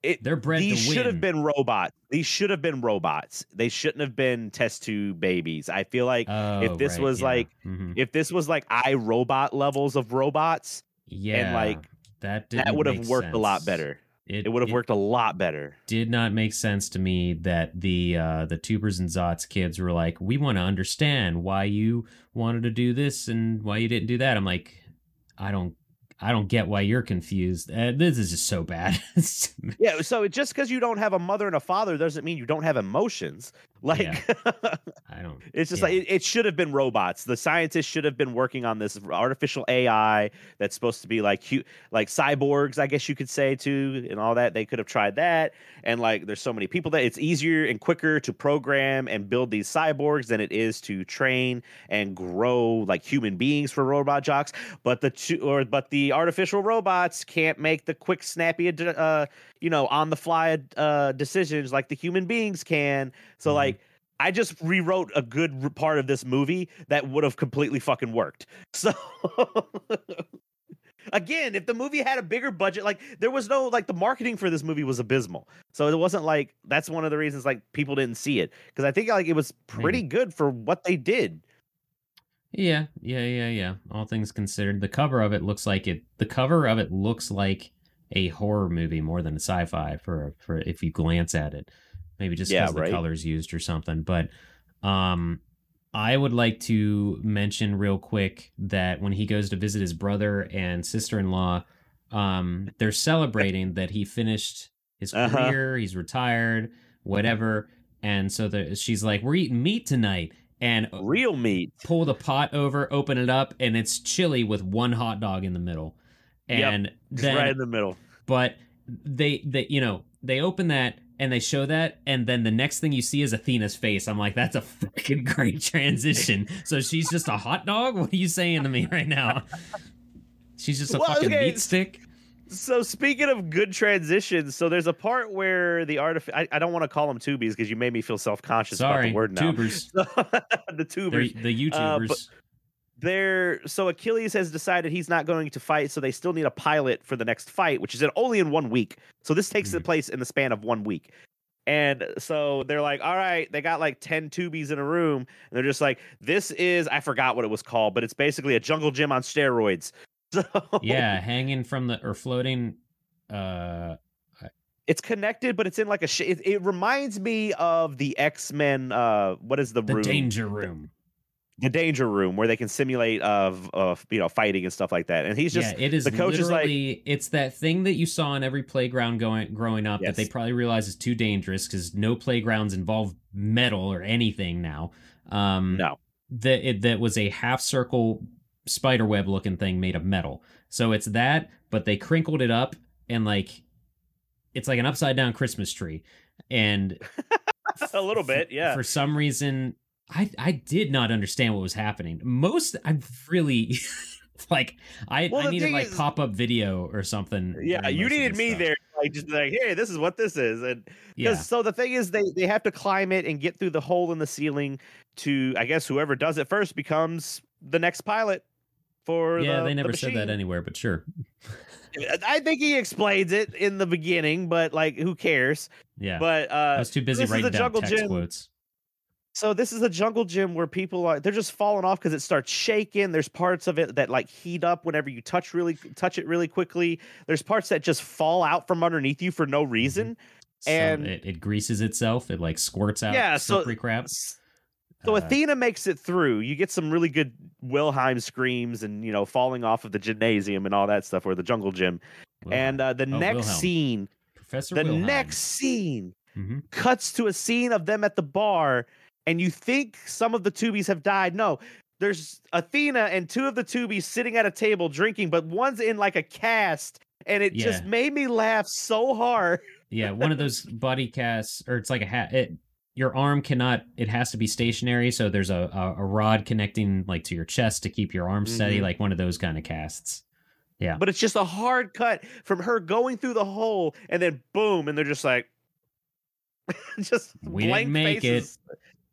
It, They're bred these should have been robots. These should have been robots. They shouldn't have been test tube babies. I feel like Oh, this right, was yeah. like- Mhm. if this was like I robot levels of robots, yeah, and like, that that would have worked a lot better. It would have worked a lot better. Did not make sense to me that the uh, the Tubers and Zots kids were like, we want to understand why you wanted to do this and why you didn't do that. I'm like, I don't, I don't get why you're confused. Uh, this is just so bad. Yeah, so just because you don't have a mother and a father doesn't mean you don't have emotions. Like I don't. it's just Yeah. like it, it should have been robots. The scientists should have been working on this artificial AI that's supposed to be like like cyborgs, I guess you could say too, and all that. They could have tried that. And like there's so many people that it's easier and quicker to program and build these cyborgs than it is to train and grow like human beings for robot jocks. But the two, or but the artificial robots can't make the quick, snappy, uh, you know, on the fly uh, decisions like the human beings can. So like. I just rewrote a good part of this movie that would have completely fucking worked. So again, if the movie had a bigger budget, like there was no like the marketing for this movie was abysmal. So it wasn't like that's one of the reasons like people didn't see it because I think like it was pretty mm. good for what they did. Yeah, yeah, yeah, yeah. All things considered, the cover of it looks like it. The cover of it looks like a horror movie more than a sci-fi. For for if you glance at it, maybe just Yeah, because right. the colors used or something. But um, I would like to mention real quick that when he goes to visit his brother and sister-in-law, um, they're celebrating that he finished his Uh-huh. career, he's retired, whatever. And so the, she's like, "We're eating meat tonight." And Real meat. pull the pot over, open it up, and it's chili with one hot dog in the middle. And Just then, right in the middle. but they, they, you know, they open that and they show that, and then the next thing you see is Athena's face. I'm like, that's a fucking great transition. so she's just a hot dog. What are you saying to me right now? She's just a Well, fucking okay, meat stick. So speaking of good transitions, so there's a part where the artif I, I don't want to call them tubies because you made me feel self conscious about the word now. tubers. the tubers. the Uh, YouTubers. but- they're so Achilles has decided he's not going to fight, so they still need a pilot for the next fight, which is in, only in one week. So this takes Mhm. place in the span of one week. And so they're like, all right, they got like 10 tubies in a room, and they're just like, this is I forgot what it was called, but it's basically a jungle gym on steroids. So yeah, hanging from the or floating. Uh, it's connected, but it's in like a sh- it, it reminds me of the X-Men uh what is the, the room? danger room. the danger room where they can simulate of of you know fighting and stuff like that. And he's just yeah, it is the coach is like- literally it's that thing that you saw in every playground going growing up that they probably realize is too dangerous because no playgrounds involve metal or anything now. Um, no. that it, that was a half circle spider web looking thing made of metal. So it's that, but they crinkled it up and like it's like an upside down Christmas tree, and a little bit, yeah. for some reason I I did not understand what was happening. Most I'm really like I Well, I needed like is- pop up video or something. Yeah, you needed me stuff. there, like just like, hey, this is what this is, and Yeah, so the thing is, they they have to climb it and get through the hole in the ceiling to, I guess, whoever does it first becomes the next pilot for. yeah. the, They the never said that anywhere, but sure. I think he explains it in the beginning, but like, who cares? Yeah, But I uh, was too busy writing the down text gym. quotes. So this is a jungle gym where people are they're just falling off because it starts shaking. There's parts of it that like heat up whenever you touch really touch it really quickly. There's parts that just fall out from underneath you for no reason. So And- it, it greases itself. It like squirts out Yeah, so- slippery crap. So Uh, Athena makes it through. You get some really good Wilhelm screams and you know falling off of the gymnasium and all that stuff or the jungle gym. Wilhelm. And uh, the Oh, next Wilhelm. scene, Professor the Wilhelm. next scene Mhm. cuts to a scene of them at the bar, and you think some of the tubies have died. No, there's Athena and two of the tubies sitting at a table drinking, but one's in like a cast, and it just made me laugh so hard. Yeah, one of those body casts, or it's like a hat. It, your arm cannot. It has to be stationary. So there's a, a a rod connecting like to your chest to keep your arm steady, Mhm. like one of those kind of casts. Yeah. But it's just a hard cut from her going through the hole, and then boom, and they're just like, just We didn't blank make it.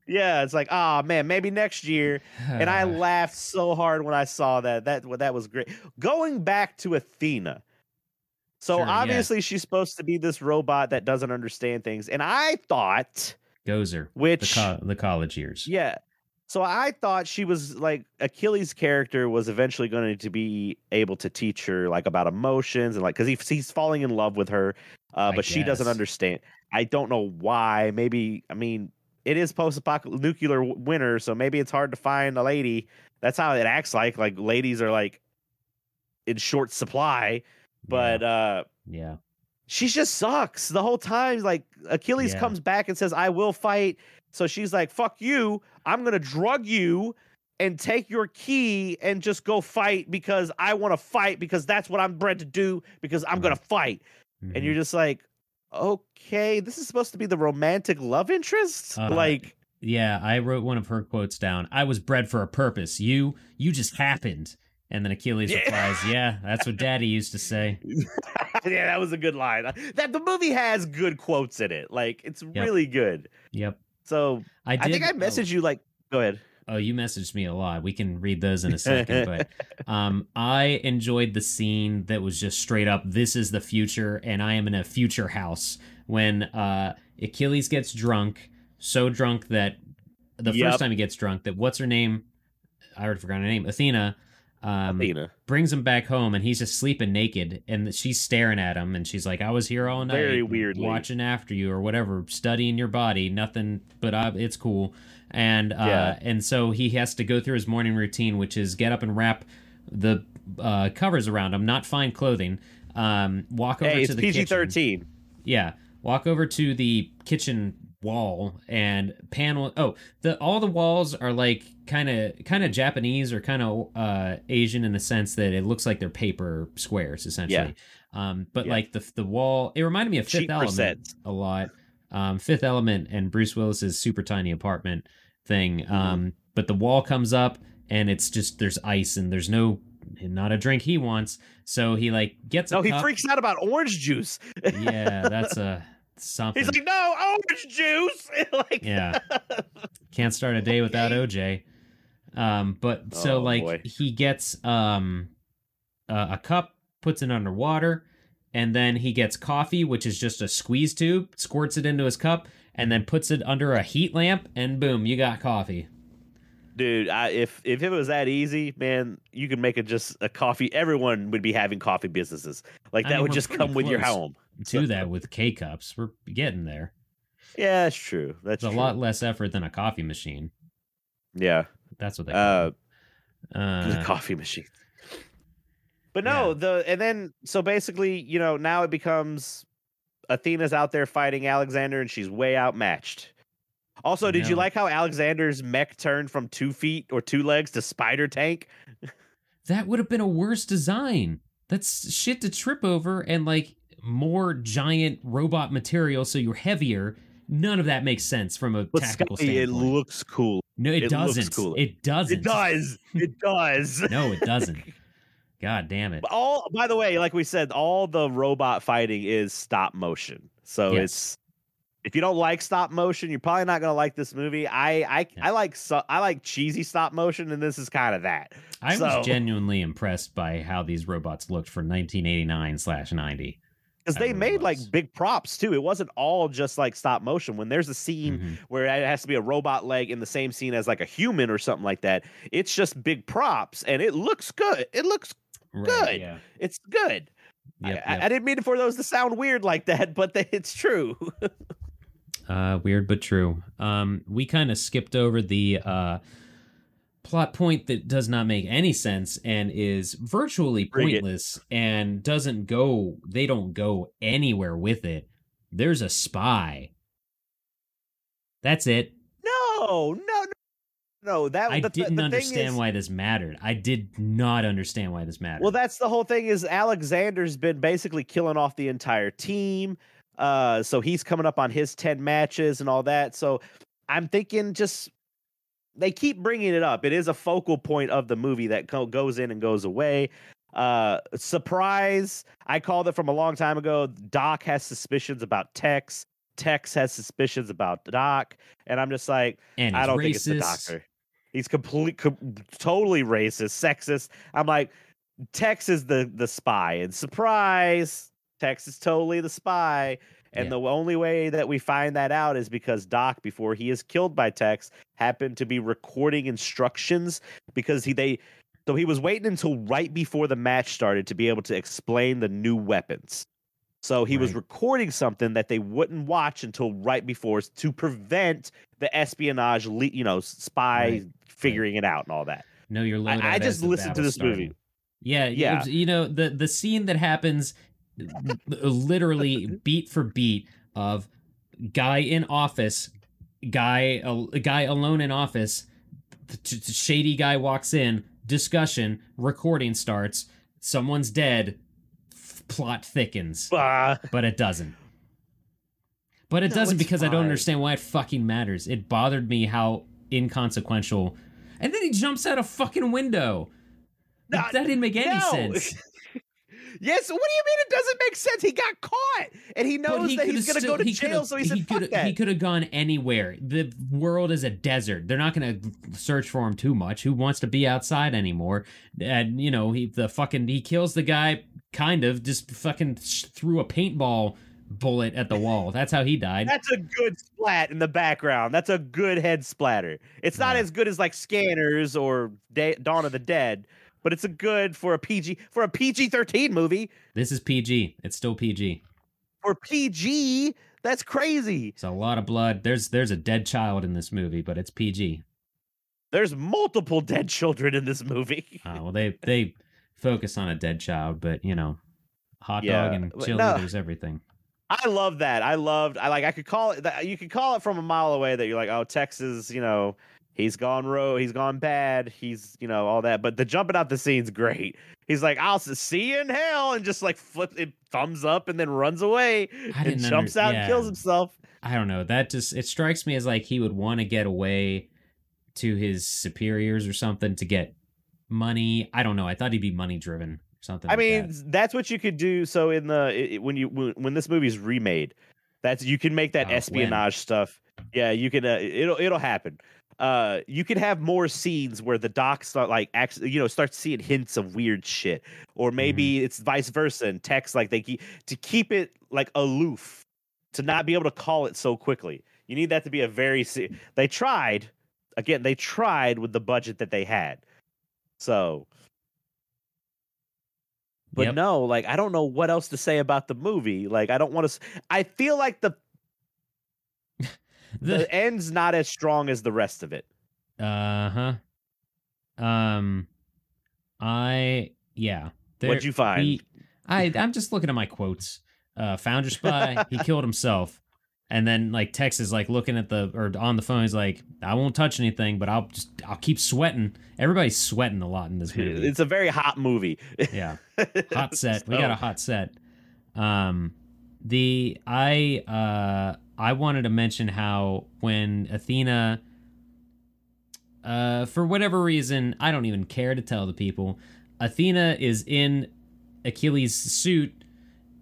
Yeah, it's like, ah man, maybe next year. and I laughed so hard when I saw that. That that was great. Going back to Athena. So Sure, yeah. obviously she's supposed to be this robot that doesn't understand things, and I thought, Gozer, the which co- the college years. yeah, so I thought she was like Achilles' character was eventually going to be able to teach her like about emotions and like because he, he's falling in love with her, uh, but she doesn't understand. I don't know why. Maybe I mean it is post-apocalyptic nuclear winter, so maybe it's hard to find a lady. That's how it acts like. Like ladies are like in short supply, but uh yeah, she just sucks the whole time. Like Achilles Yeah. comes back and says, "I will fight." So she's like, "Fuck you! I'm gonna drug you and take your key and just go fight because I want to fight because that's what I'm bred to do because I'm gonna fight." Mhm. And you're just like, "Okay, this is supposed to be the romantic love interest." Uh, like, yeah. I wrote one of her quotes down. I was bred for a purpose. You, you just happened. And then Achilles Yeah. replies, "Yeah, that's what Daddy used to say." yeah, that was a good line. That the movie has good quotes in it. Like, it's really good. Yep, So I did. I think I oh, messaged you. Like, go ahead. Oh, you messaged me a lot. We can read those in a second, but um, I enjoyed the scene that was just straight up. This is the future, and I am in a future house. When uh, Achilles gets drunk, so drunk that the Yep. first time he gets drunk, that what's her name? I already forgot her name. Athena. Um, Athena. brings him back home, and he's just sleeping naked, and she's staring at him, and she's like, "I was here all night, Very weirdly. watching after you, or whatever, studying your body. Nothing, but I, it's cool." And uh, Yeah. and so he has to go through his morning routine, which is get up and wrap the uh, covers around him, not find clothing. Um, walk over Hey, to the PG kitchen. thirteen. Yeah, walk over to the kitchen wall and panel. Oh, the all the walls are like kind of kind of Japanese or kind of uh, Asian in the sense that it looks like they're paper squares essentially. Um, but Yeah. like the the wall, it reminded me of Fifth Cheap Element percent. a lot. Um, Fifth Element and Bruce Willis's super tiny apartment thing. Mm-hmm. Um, but the wall comes up and it's just there's ice and there's no not a drink he wants. So he like gets a No, he cup. freaks out about orange juice. Yeah, that's a something. He's like, no, orange juice. like, Yeah. Can't start a day without OJ. Um, but so Oh, like boy. he gets um uh, a cup, puts it underwater, and then he gets coffee, which is just a squeeze tube, squirts it into his cup, and then puts it under a heat lamp, and boom, you got coffee. dude, I, if if it was that easy, man, you could make it just a coffee. Everyone would be having coffee businesses. Like I that mean, would just come with your home. Do that with K cups. We're getting there. Yeah, that's true. That's It's a lot less effort than a coffee machine. Yeah, That's what they uh, call the Uh, coffee machine. But no, the and then so basically, you know, now it becomes Athena's out there fighting Alexander, and she's way outmatched. Also, did you like how Alexander's mech turned from two feet or two legs to spider tank? That would have been a worse design. That's shit to trip over and like more giant robot material, so you're heavier. None of that makes sense from a But tactical Scotty, it looks cool. No, it, It doesn't. It doesn't. It does. It does. No, it doesn't. God damn it. all by the way, like we said, all the robot fighting is stop motion. So Yes. it's if you don't like stop motion, you're probably not gonna like this movie. I I, Yeah. I like so, I like cheesy stop motion, and this is kind of that. I so- was genuinely impressed by how these robots looked for 1989 slash 90. Because they made like big props too. It wasn't all just like stop motion. When there's a scene Mhm. where it has to be a robot leg in the same scene as like a human or something like that, it's just big props, and it looks good. It looks Right, Good. Yeah. it's good. Yep, I, yep. I didn't mean for those to sound weird like that, but they, it's true. Uh, weird but true. Um, we kind of skipped over the uh, plot point that does not make any sense and is virtually pointless and doesn't go. They don't go anywhere with it. There's a spy. That's it. No, no, no. That I the, didn't the understand is- why this mattered. I did not understand why this mattered. Well, that's the whole thing. Is Alexander's been basically killing off the entire team. Uh, so he's coming up on his ten matches and all that. So I'm thinking just they keep bringing it up. It is a focal point of the movie that co- goes in and goes away. Uh, surprise! I called it from a long time ago. Doc has suspicions about Tex. Tex has suspicions about Doc, and I'm just like, and I don't racist. think it's the doctor. He's complete, com- totally racist, sexist. I'm like, Tex is the the spy, and surprise, Tex is totally the spy. And Yeah. the only way that we find that out is because Doc, before he is killed by Tex, happened to be recording instructions because he they so he was waiting until right before the match started to be able to explain the new weapons. So he was recording something that they wouldn't watch until right before to prevent the espionage, le- you know, spy Right. figuring it out and all that. No, you're. I as just listened to this movie. Yeah, Yeah. You know the the scene that happens, uh, uh, literally beat for beat of guy in office, guy a, guy alone in office, shady guy walks in, discussion, recording starts, someone's dead, plot thickens, Uh, but it doesn't. But it No, doesn't it's because I don't understand why it fucking matters. It bothered me how inconsequential. And then he jumps out a fucking window. No, that didn't make any no. sense. yes, what do you mean it doesn't make sense? He got caught and he knows he that coulda he's going to go to he jail. So he said, "Fuck that." He could have gone anywhere. The world is a desert. They're not going to search for him too much. Who wants to be outside anymore? And you know, he the fucking he kills the guy. Kind of just fucking threw a paintball bullet at the wall. That's how he died. That's a good splat in the background. That's a good head splatter. It's not Yeah. as good as like Scanners or Da- Dawn of the Dead, but it's a good for a PG for a PG thirteen movie. This is PG. It's still PG. For PG, that's crazy. It's a lot of blood. There's there's a dead child in this movie, but it's PG. There's multiple dead children in this movie. Uh, well, they they focus on a dead child, but you know, hot Yeah, dog and chili. no. There's everything. I love that. I loved. I like. I could call it. You could call it from a mile away. That you're like, oh, Texas. You know, he's gone row. He's gone bad. He's you know all that. But the jumping out the scene's great. He's like, I'll see you in hell, and just like flip it, thumbs up, and then runs away I and jumps under- out and kills himself. I don't know. That just it strikes me as like he would want to get away to his superiors or something to get money. I don't know. I thought he'd be money driven or something. I like mean, that. that's what you could do. So in the it, when you when, when this movie's remade, that's you can make that Oh, when? espionage stuff. Yeah, you can. Uh, it'll it'll happen. Uh, you can have more scenes where the doc start like actually, you know, start seeing hints of weird shit, or maybe Mm-hmm. it's vice versa and Tex like they keep to keep it like aloof, to not be able to call it so quickly. You need that to be a very. se- They tried, again. They tried with the budget that they had, so but Yep. no, like I don't know what else to say about the movie. Like I don't want to. I feel like the the the end's not as strong as the rest of it. uh huh. Um, I yeah. What'd you find? we- I I'm just looking at my quotes. Uh, found your spy. he killed himself. And then like Tex is like looking at the or on the phone. He's like, I won't touch anything, but I'll just I'll keep sweating. Everybody's sweating a lot in this movie. It's a very hot movie. yeah, hot set. We got a hot set. Um, the I uh I wanted to mention how when Athena uh, for whatever reason, I don't even care to tell the people. Athena is in Achilles' suit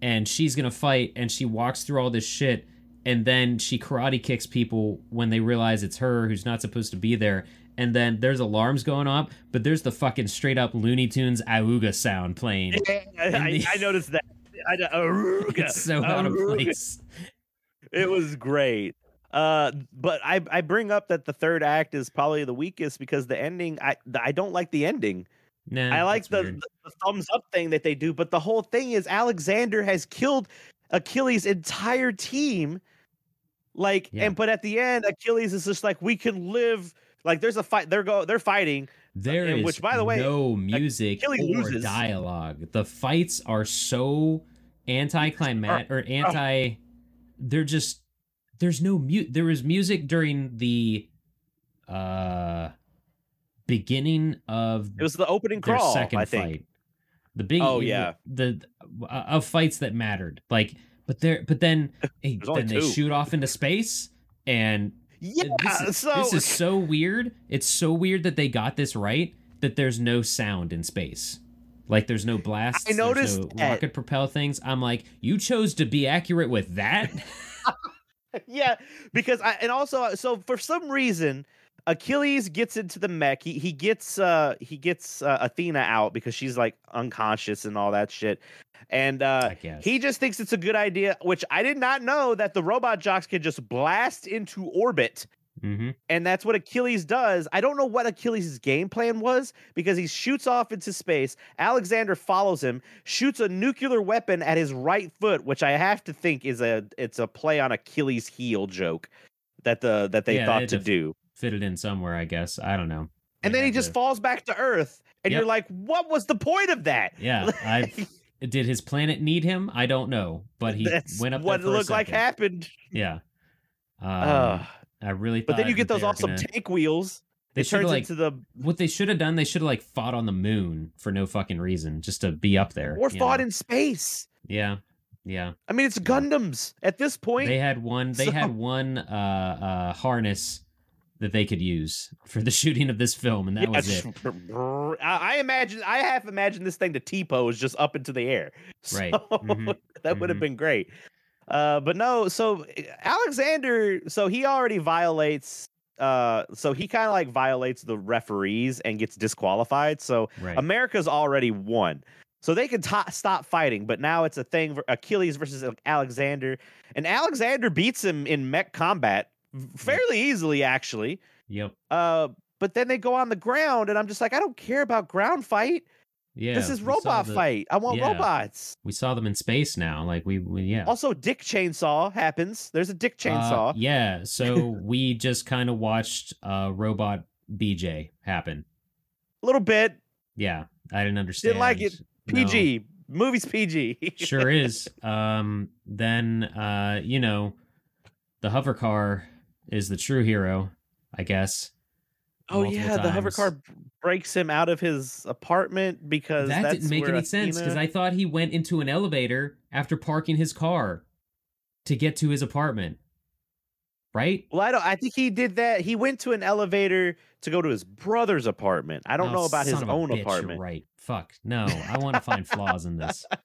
and she's gonna fight and she walks through all this shit and then she karate kicks people when they realize it's her who's not supposed to be there and then there's alarms going off but there's the fucking straight up looney tunes auga sound playing I, the- I noticed that. I, Aruga, it's so out of place It was great. Uh, but I I bring up that the third act is probably the weakest because the ending I I don't like the ending. nah, I like the, the thumbs up thing that they do, but the whole thing is Alexander has killed Achilles' entire team. Like, Yeah. and but at the end, Achilles is just like, we can live. Like, there's a fight. They're go. They're fighting. There and is which, by the way, no music Achilles or loses. dialogue. The fights are so anticlimactic or anti. They're just there's no mute. There was music during the uh beginning of It was the opening crawl. second I think. fight. The big Oh, yeah. the uh, of fights that mattered. Like, but there, but then only then they two. shoot off into space and Yeah. this is, so this is so weird. It's so weird that they got this right that there's no sound in space. Like there's no blasts. I noticed no rocket propel things. I'm like, you chose to be accurate with that. yeah, because I and also so for some reason Achilles gets into the mech. He he gets uh he gets uh, Athena out because she's like unconscious and all that shit. And uh he just thinks it's a good idea, which I did not know that the robot jocks can just blast into orbit. hmm And that's what Achilles does. I don't know what Achilles' game plan was because he shoots off into space. Alexander follows him, shoots a nuclear weapon at his right foot, which I have to think is a it's a play on Achilles' heel joke that the that they Yeah, thought to do. Fit it in somewhere, I guess. I don't know. And then he just to- falls back to Earth, and Yep. you're like, what was the point of that? Yeah, I did. His planet need him? I don't know, but he That's went up what there it looked like happened. Yeah. Um, Ugh. I really. but then you get those awesome gonna- tank wheels. They turns like into the what they should have done. They should have like fought on the moon for no fucking reason, just to be up there. or fought know? in space. Yeah, yeah. I mean, it's Gundams at this point. They had one. They So- had one uh, uh, harness that they could use for the shooting of this film, and that Yeah, was it. I imagine I have imagined this thing to T pose just up into the air. Right. So, Mhm. that would have Mhm. been great. Uh, but no, so Alexander, so he already violates. Uh, so he kind of like violates the referees and gets disqualified. So Right. America's already won. So they can to stop fighting, but now it's a thing for Achilles versus Alexander, and Alexander beats him in mech combat fairly easily, actually. Yep. Uh, but then they go on the ground, and I'm just like, I don't care about ground fight. Yeah. this is robot the- fight. I want yeah. robots. We saw them in space now. Like we, we yeah. Also, Dick Chainsaw happens. There's a Dick Uh, Chainsaw. yeah. So we just kind of watched uh, robot BJ happen. A little bit. Yeah. I didn't understand. Didn't like it. No. PG. Movie's PG. sure is. Um, then uh, you know, the hover car is the true hero, I guess. oh yeah, the hover car breaks him out of his apartment because That that's didn't make any sense because I thought he went into an elevator after parking his car to get to his apartment. Right? Well, I don't. I think he did that. He went to an elevator to go to his brother's apartment. I don't Oh, know about his son of a own bitch, apartment. Right. Fuck. No, I want to find flaws in this.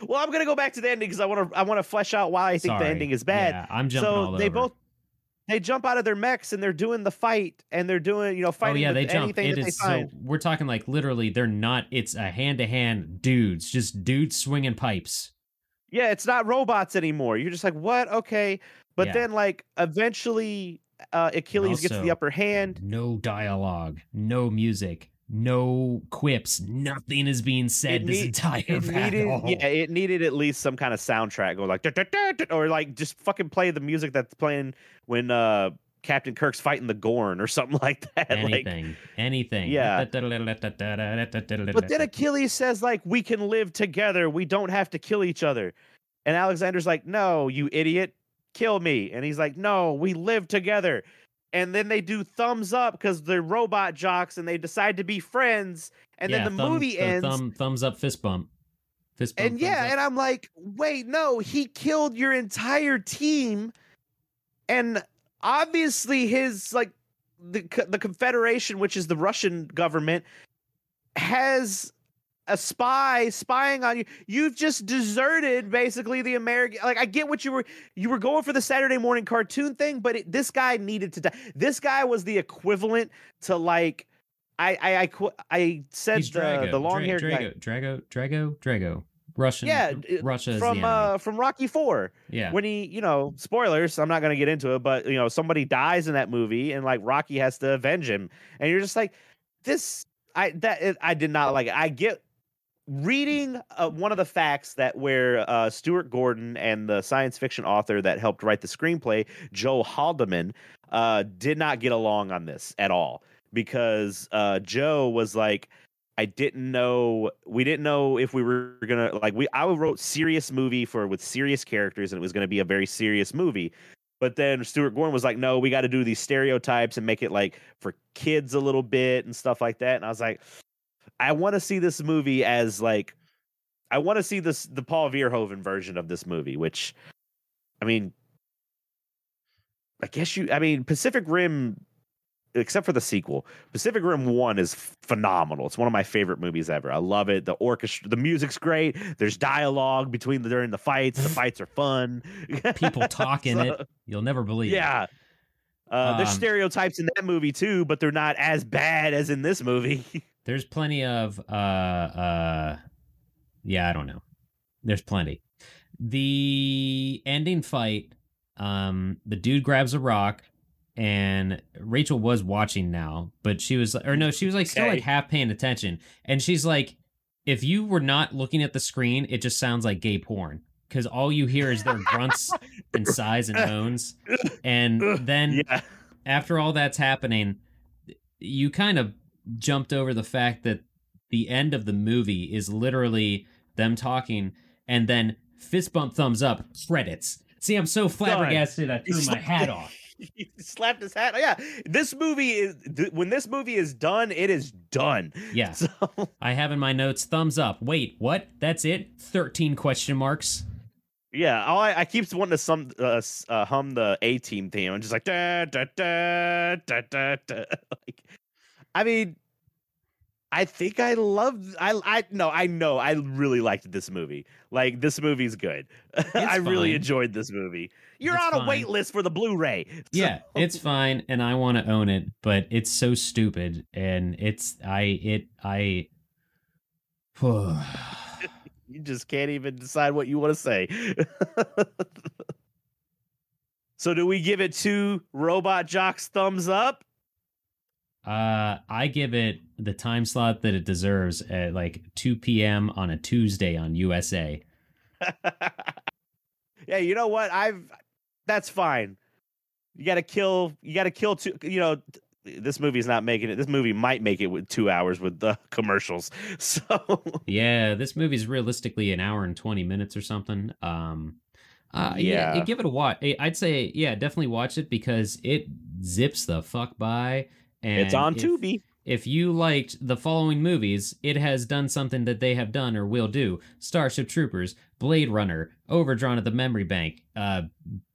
Well, I'm gonna go back to the ending because I want to. I want to flesh out why I think Sorry. the ending is bad. Yeah, I'm jumping all so over. they both they jump out of their mechs and they're doing the fight and they're doing you know Oh fighting yeah, with they jump. anything It is so. We're talking like literally. They're not. It's a hand to hand dudes, just dudes swinging pipes. Yeah, it's not robots anymore. You're just like what? Okay, but Yeah. then like eventually uh, Achilles gets the upper hand. No dialogue. No music. No quips. Nothing is being said It this need- entire It needed, battle. yeah, it needed at least some kind of soundtrack, go like, or like just fucking play the music that's playing when uh Captain Kirk's fighting the Gorn or something like that. Like, anything. anything. Yeah. But But then Achilles says, like, we can live together. We don't have to kill each other. And Alexander's like, no, you idiot, kill me. And he's like, no, we live together. And then they do thumbs up because they're robot jocks and they decide to be friends. And then the movie ends. Thumb, thumbs up, fist bump. Fist bump. and yeah, and I'm like, wait, no, he killed your entire team. And obviously his like the the Confederation, which is the Russian government, has a spy spying on you. You've just deserted basically the American. Like I get what you were you were going for the Saturday morning cartoon thing, but it, this guy needed to die. This guy was the equivalent to like I I I, I said He's the Drago. the long hair Dra- Drago, Drago, Drago, Drago. Russian. Yeah, Russia from the uh from Rocky Four. yeah. when he, you know, spoilers, I'm not going to get into it, but, you know, somebody dies in that movie and like Rocky has to avenge him. And you're just like, this, I, that, I did not like it. I get reading uh, one of the facts that where uh, Stuart Gordon and the science fiction author that helped write the screenplay, Joe Haldeman, uh, did not get along on this at all because uh, Joe was like, I didn't know we didn't know if we were gonna like we I wrote serious movie for with serious characters and it was gonna be a very serious movie. But then Stuart Gordon was like, no, we got to do these stereotypes and make it like for kids a little bit and stuff like that. And I was like, I want to see this movie as like, I want to see this the Paul Verhoeven version of this movie, which, I mean, I guess you, I mean, Pacific Rim, except for the sequel, Pacific Rim One is phenomenal. It's one of my favorite movies ever. I love it. The orchestra, the music's great. There's dialogue between the during the fights. The fights are fun. People talk in So- it. You'll never believe. it. yeah. Uh, there's Um, stereotypes in that movie too, but they're not as bad as in this movie. There's plenty of uh uh yeah, I don't know. There's plenty. The ending fight, um, the dude grabs a rock and Rachel was watching now, but she was or no, she was like still like half paying attention. And she's like, if you were not looking at the screen, it just sounds like gay porn. Because all you hear is their grunts and sighs and moans. And then yeah, after all that's happening, you kind of jumped over the fact that the end of the movie is literally them talking and then fist bump thumbs up credits. See, I'm so flabbergasted I threw my hat off. he slapped his hat. Yeah, this movie is th- when this movie is done, it is done. Yeah, So I have in my notes thumbs up. Wait, what? That's it? 13 question marks. yeah, I, I keep wanting to sum, uh, uh, hum the A Team theme. I'm just like da da da da da da. Like, I mean, I think I love. I I no, I know. I really liked this movie. Like this movie's good. I really enjoyed this movie. You're It's on a fine. wait list for the Blu-ray. Yeah, it's fine and I want to own it, but it's so stupid and it's I it I You just can't even decide what you want to say. so do we give it two robot jocks thumbs up? Uh, I give it the time slot that it deserves at like 2 p.m. on a Tuesday on USA. yeah, you know what? I've that's fine. You got to kill you got to kill two, you know, this movie's not making it. This movie might make it with 2 hours with the commercials. So Yeah, this movie's realistically an hour and 20 minutes or something. Um, uh, yeah, Yeah. give it a watch. I'd say, yeah, definitely watch it because it zips the fuck by. And it's on if- Tubi. If you liked the following movies, it has done something that they have done or will do: Starship Troopers, Blade Runner, Overdrawn at the Memory Bank, uh,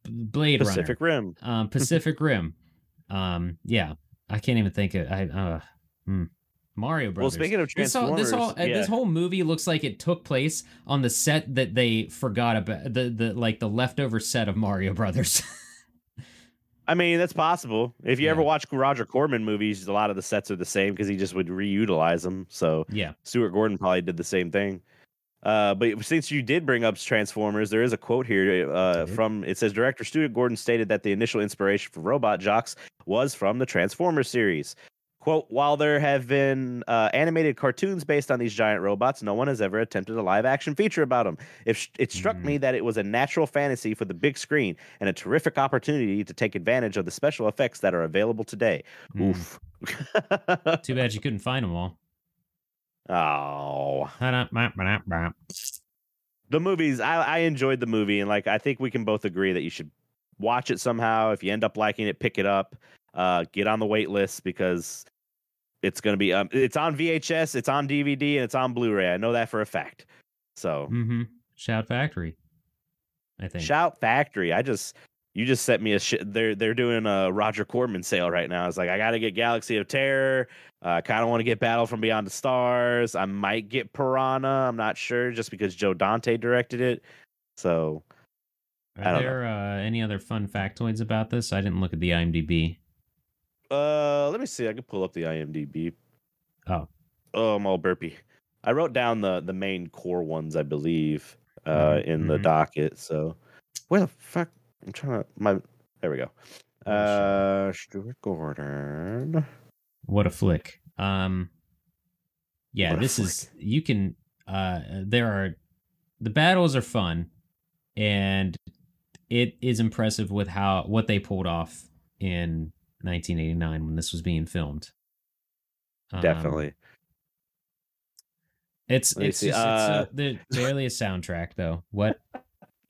Blade Runner. Pacific Rim. Um, Pacific Rim. Um, yeah, I can't even think of. I uh, hmm. Mario Brothers. Well, speaking of this whole Transformers, this whole uh, yeah. this whole movie looks like it took place on the set that they forgot about the the like the leftover set of Mario Brothers. I mean, that's possible. If you ever watch Roger Corman movies, a lot of the sets are the same because he just would reutilize them. So yeah, Stuart Gordon probably did the same thing. Uh, but since you did bring up Transformers, there is a quote here uh, from it says director Stuart Gordon stated that the initial inspiration for Robot Jox was from the Transformers series. Quote, while there have been uh, animated cartoons based on these giant robots, no one has ever attempted a live action feature about them. If it struck Mm. me that it was a natural fantasy for the big screen and a terrific opportunity to take advantage of the special effects that are available today. Mm. Oof. Too bad you couldn't find them all. oh. The movies I, I enjoyed the movie and like i think we can both agree that you should watch it somehow if you end up liking it pick it up uh get on the wait list because it's gonna be um it's on vhs it's on dvd and it's on blu-ray i know that for a fact so Mm-hmm. Shout Factory. I think. shout factory i just you just sent me a shit. They're they're doing a Roger Corman sale right now. It's like I got to get Galaxy of Terror. Uh, I kind of want to get Battle from Beyond the Stars. I might get Piranha. I'm not sure, just because Joe Dante directed it. So, I Are there uh, any other fun factoids about this? I didn't look at the IMDb. Uh, let me see. I can pull up the IMDb. Oh. oh, I'm all burpy. I wrote down the the main core ones, I believe, uh, Mhm, in the mhm. docket. So, where the fuck? I'm trying to. My there we go. Uh, Stuart Gordon. What a flick. Um Yeah, this is you can uh there are the battles are fun and it is impressive with how what they pulled off in 1989 when this was being filmed. Um, Definitely. It's it's see, just it's uh, a, barely a soundtrack though. What?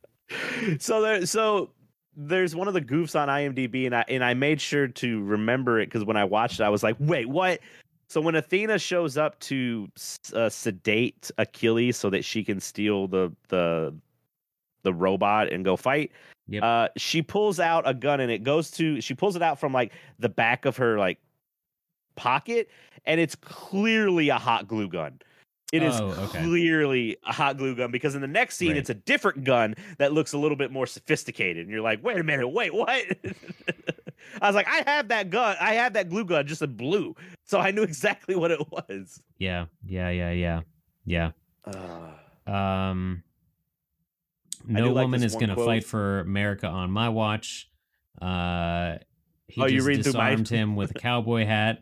so there so there's one of the goofs on IMDb and I and I made sure to remember it because when I watched it I was like, wait, what? So when Athena shows up to uh, sedate Achilles so that she can steal the the the robot and go fight, Yep. uh, she pulls out a gun and it goes to she pulls it out from like the back of her like pocket and it's clearly a hot glue gun. It is Oh, okay. clearly a hot glue gun because in the next scene Right. it's a different gun that looks a little bit more sophisticated and you're like, "Wait a minute, wait, what?" I was like, "I have that gun. I have that glue gun just in blue." So I knew exactly what it was. Yeah. Yeah, yeah, yeah. Yeah. Uh, Um, no woman this is going to fight for America on my watch. Uh, he Oh, you just read through my- disarmed him with a cowboy hat.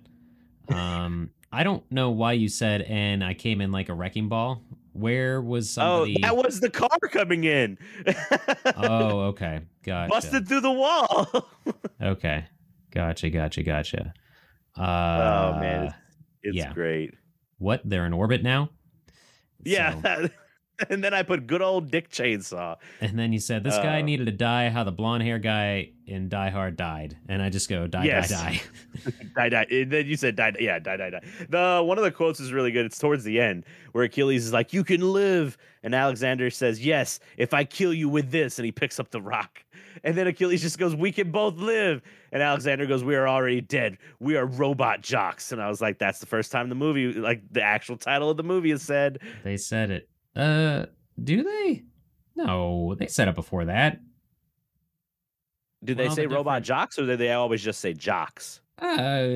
Um, I don't know why you said, and I came in like a wrecking ball. Where was somebody? Oh, that was the car coming in. oh, okay, gotcha. Busted through the wall. Okay, gotcha, gotcha, gotcha. Uh, oh man, it's, it's yeah. great. what? They're in orbit now. Yeah. So- and then I put good old Dick Chainsaw. and then you said this guy Uh, needed to die. How the blonde hair guy in Die Hard died, and I just go die, Yes. die, die. die, die. And then you said die, die, yeah, die, die, die. The one of the quotes is really good. It's towards the end where Achilles is like, "You can live," and Alexander says, "Yes, if I kill you with this," and he picks up the rock. And then Achilles just goes, "We can both live," and Alexander goes, "We are already dead. We are robot jocks." And I was like, "That's the first time the movie, like the actual title of the movie, is said." They said it. Uh, do they? No, they said it before that. Do they Well, say robot different- jocks, or do they always just say jocks? Uh,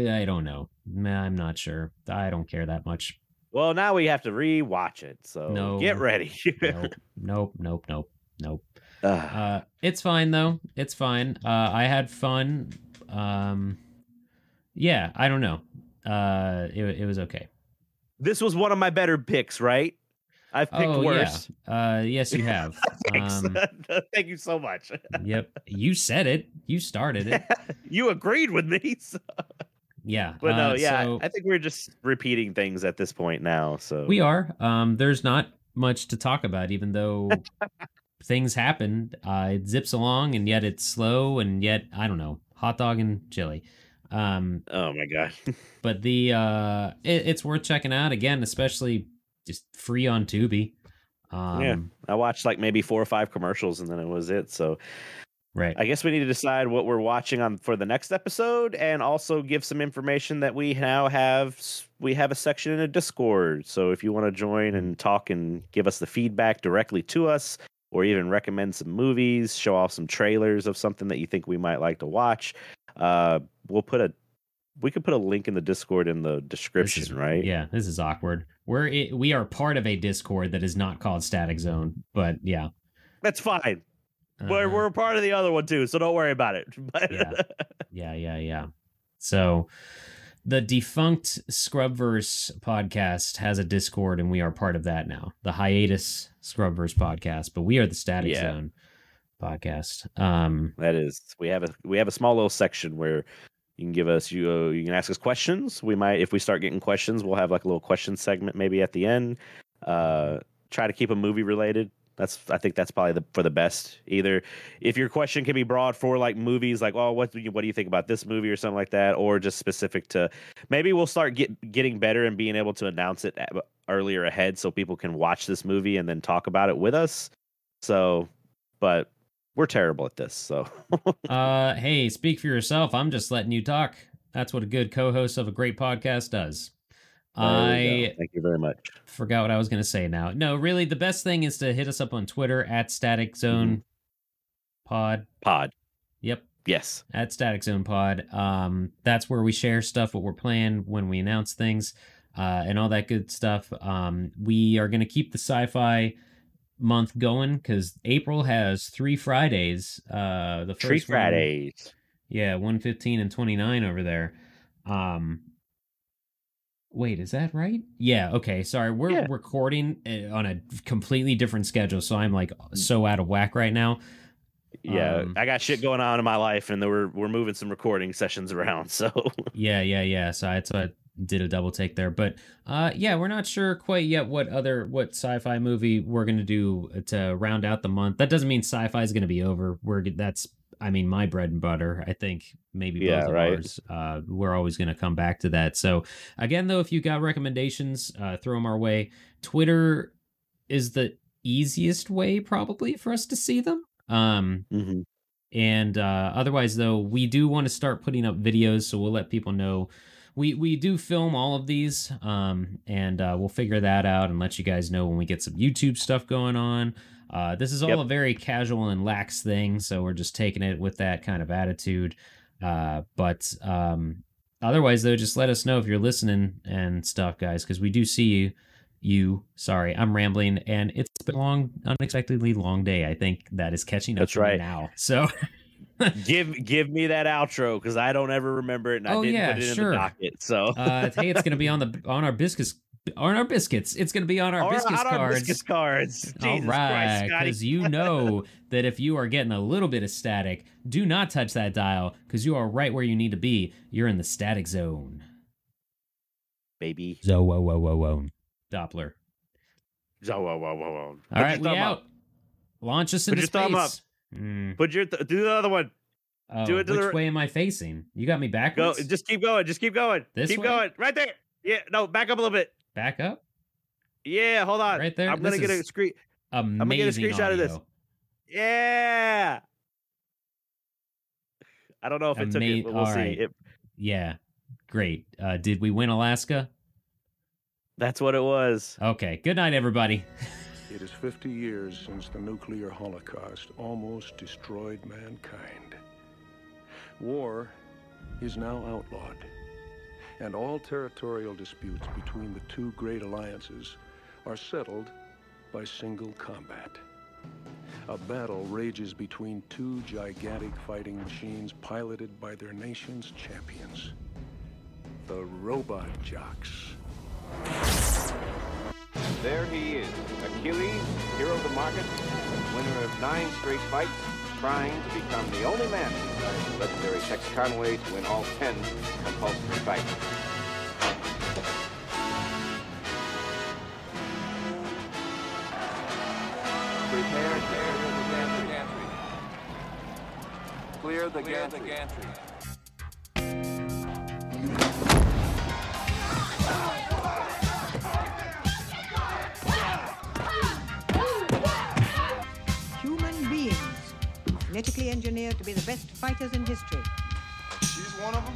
I don't know. I'm not sure. I don't care that much. Well, now we have to rewatch it. So No. get ready. Nope, nope, nope, nope. Uh, it's fine though. It's fine. Uh, I had fun. Um, yeah, I don't know. Uh, it it was okay. this was one of my better picks, right? I've picked oh worse. yeah. Uh, yes, you have. Um, Thank you so much. yep. You said it. You started it. you agreed with me. So. Yeah. But no, uh, yeah, so- I think we're just repeating things at this point now. So We are. Um, there's not much to talk about, even though things happen. Uh, it zips along, and yet it's slow, and yet I don't know, hot dog and chili. Um, Oh my god. but the uh, it, it's worth checking out again, especially just free on Tubi. Um, Yeah. I watched like maybe four or five commercials and then it was it. So Right. I guess we need to decide what we're watching on for the next episode and also give some information that we now have we have a section in a Discord. So if you want to join and talk and give us the feedback directly to us or even recommend some movies, show off some trailers of something that you think we might like to watch, uh we'll put a we could put a link in the Discord in the description, is- right? Yeah, this is awkward. We're it, we are part of a Discord that is not called Static Zone, but yeah, That's fine. We're Uh, we're a part of the other one too, so don't worry about it. But Yeah. Yeah, yeah, yeah. So the defunct Scrubverse podcast has a Discord and we are part of that now. The hiatus Scrubverse podcast, but we are the Static Yeah. Zone podcast. Um That is, we have a we have a small little section where you can give us you uh, you can ask us questions. We might if we start getting questions, we'll have like a little question segment maybe at the end. Uh, try to keep a movie related. That's I think that's probably the for the best. Either if your question can be broad for like movies, like oh what do you what do you think about this movie or something like that, or just specific to maybe we'll start get getting better and being able to announce it earlier ahead so people can watch this movie and then talk about it with us. So, but we're terrible at this. So uh, hey, speak for yourself. I'm just letting you talk. That's what a good co-host of a great podcast does. I thank you very much. Forgot what I was going to say now. No, really, the best thing is to hit us up on Twitter at Static Zone mm-hmm. Pod. Pod. Yep. Yes. At Static Zone Pod. Um, that's where we share stuff, what we're playing when we announce things, uh, and all that good stuff. Um, we are going to keep the sci-fi month going because April has three Fridays. Uh, the first three Fridays. One, yeah, one fifteen and twenty nine over there. Um, Wait, is that right? Yeah. Okay. Sorry, we're yeah. recording uh, on a completely different schedule, so I'm like mm. so out of whack right now. Yeah, um, I got shit going on in my life, and we're we're moving some recording sessions around. So yeah, yeah, yeah. So I, I did a double take there, but uh, yeah, we're not sure quite yet what other what sci-fi movie we're gonna do to round out the month. That doesn't mean sci-fi is gonna be over. We're that's I mean, my bread and butter. I think maybe both yeah, of right. ours. Uh, we're always going to come back to that. So again, though, if you got recommendations, uh, throw them our way. Twitter is the easiest way probably for us to see them. Um, mm-hmm. And uh, otherwise, though, we do want to start putting up videos, so we'll let people know. We we do film all of these, um, and uh, we'll figure that out and let you guys know when we get some YouTube stuff going on. Uh, this is all yep. a very casual and lax thing, so we're just taking it with that kind of attitude. Uh, but um, otherwise, though, just let us know if you're listening and stuff, guys, because we do see you. You, sorry, I'm rambling, and it's been a long, unexpectedly long day. I think that is catching up That's right. now. So. give give me that outro because I don't ever remember it and I oh, didn't yeah, put it sure. in the docket. So uh, hey, it's gonna be on the on our biscuits on our biscuits. It's going to be on our or biscuits on cards. Our biscuits cards. All right, because you know that if you are getting a little bit of static, do not touch that dial because you are right where you need to be. You're in the static zone, baby. Zo whoa whoa whoa whoa. Doppler. Zo whoa whoa whoa whoa. All right, we out. Up. Launch us into Put space. Mm. Put your th- do the other one. Oh, do it to which the... way am I facing? You got me backwards. Go. Just keep going. Just keep going. This keep way? going. Right there. Yeah. No, back up a little bit. Back up? Yeah, hold on. Right there. I'm gonna get a screen. I'm gonna get a screenshot audio. of this. Yeah. I don't know if it took it, but we'll see. It... Yeah. Great. Uh, did we win Alaska? That's what it was. Okay. Good night, everybody. it is 50 years since the nuclear holocaust almost destroyed mankind. War is now outlawed and all territorial disputes between the two great alliances are settled by single combat. A battle rages between two gigantic fighting machines piloted by their nation's champions, the Robot Jox. There he is, Achilles, hero of the market, winner of nine straight fights, trying to become the only man besides legendary Tex Conway to win all ten compulsory fights. Prepare, to clear the gantry. Clear the gantry. Genetically engineered to be the best fighters in history. She's one of them?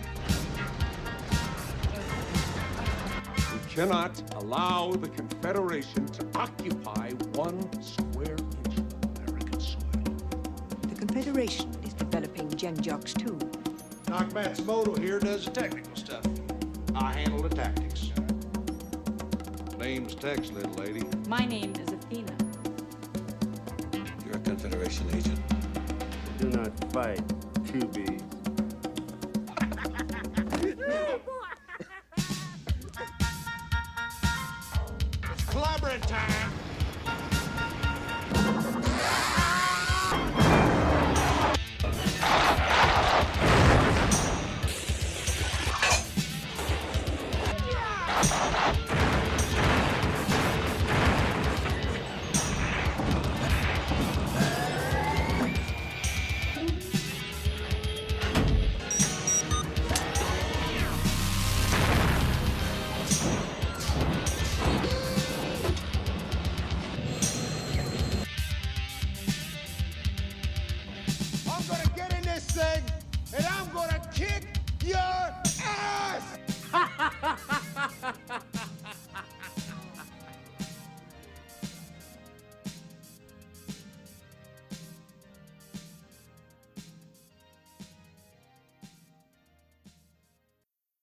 We cannot allow the Confederation to occupy one square inch of American soil. The Confederation is developing Gen Jox too. Doc Matsumoto here does the technical stuff. I handle the tactics. Name's Tex, little lady. My name is Athena. You're a Confederation agent not fight to be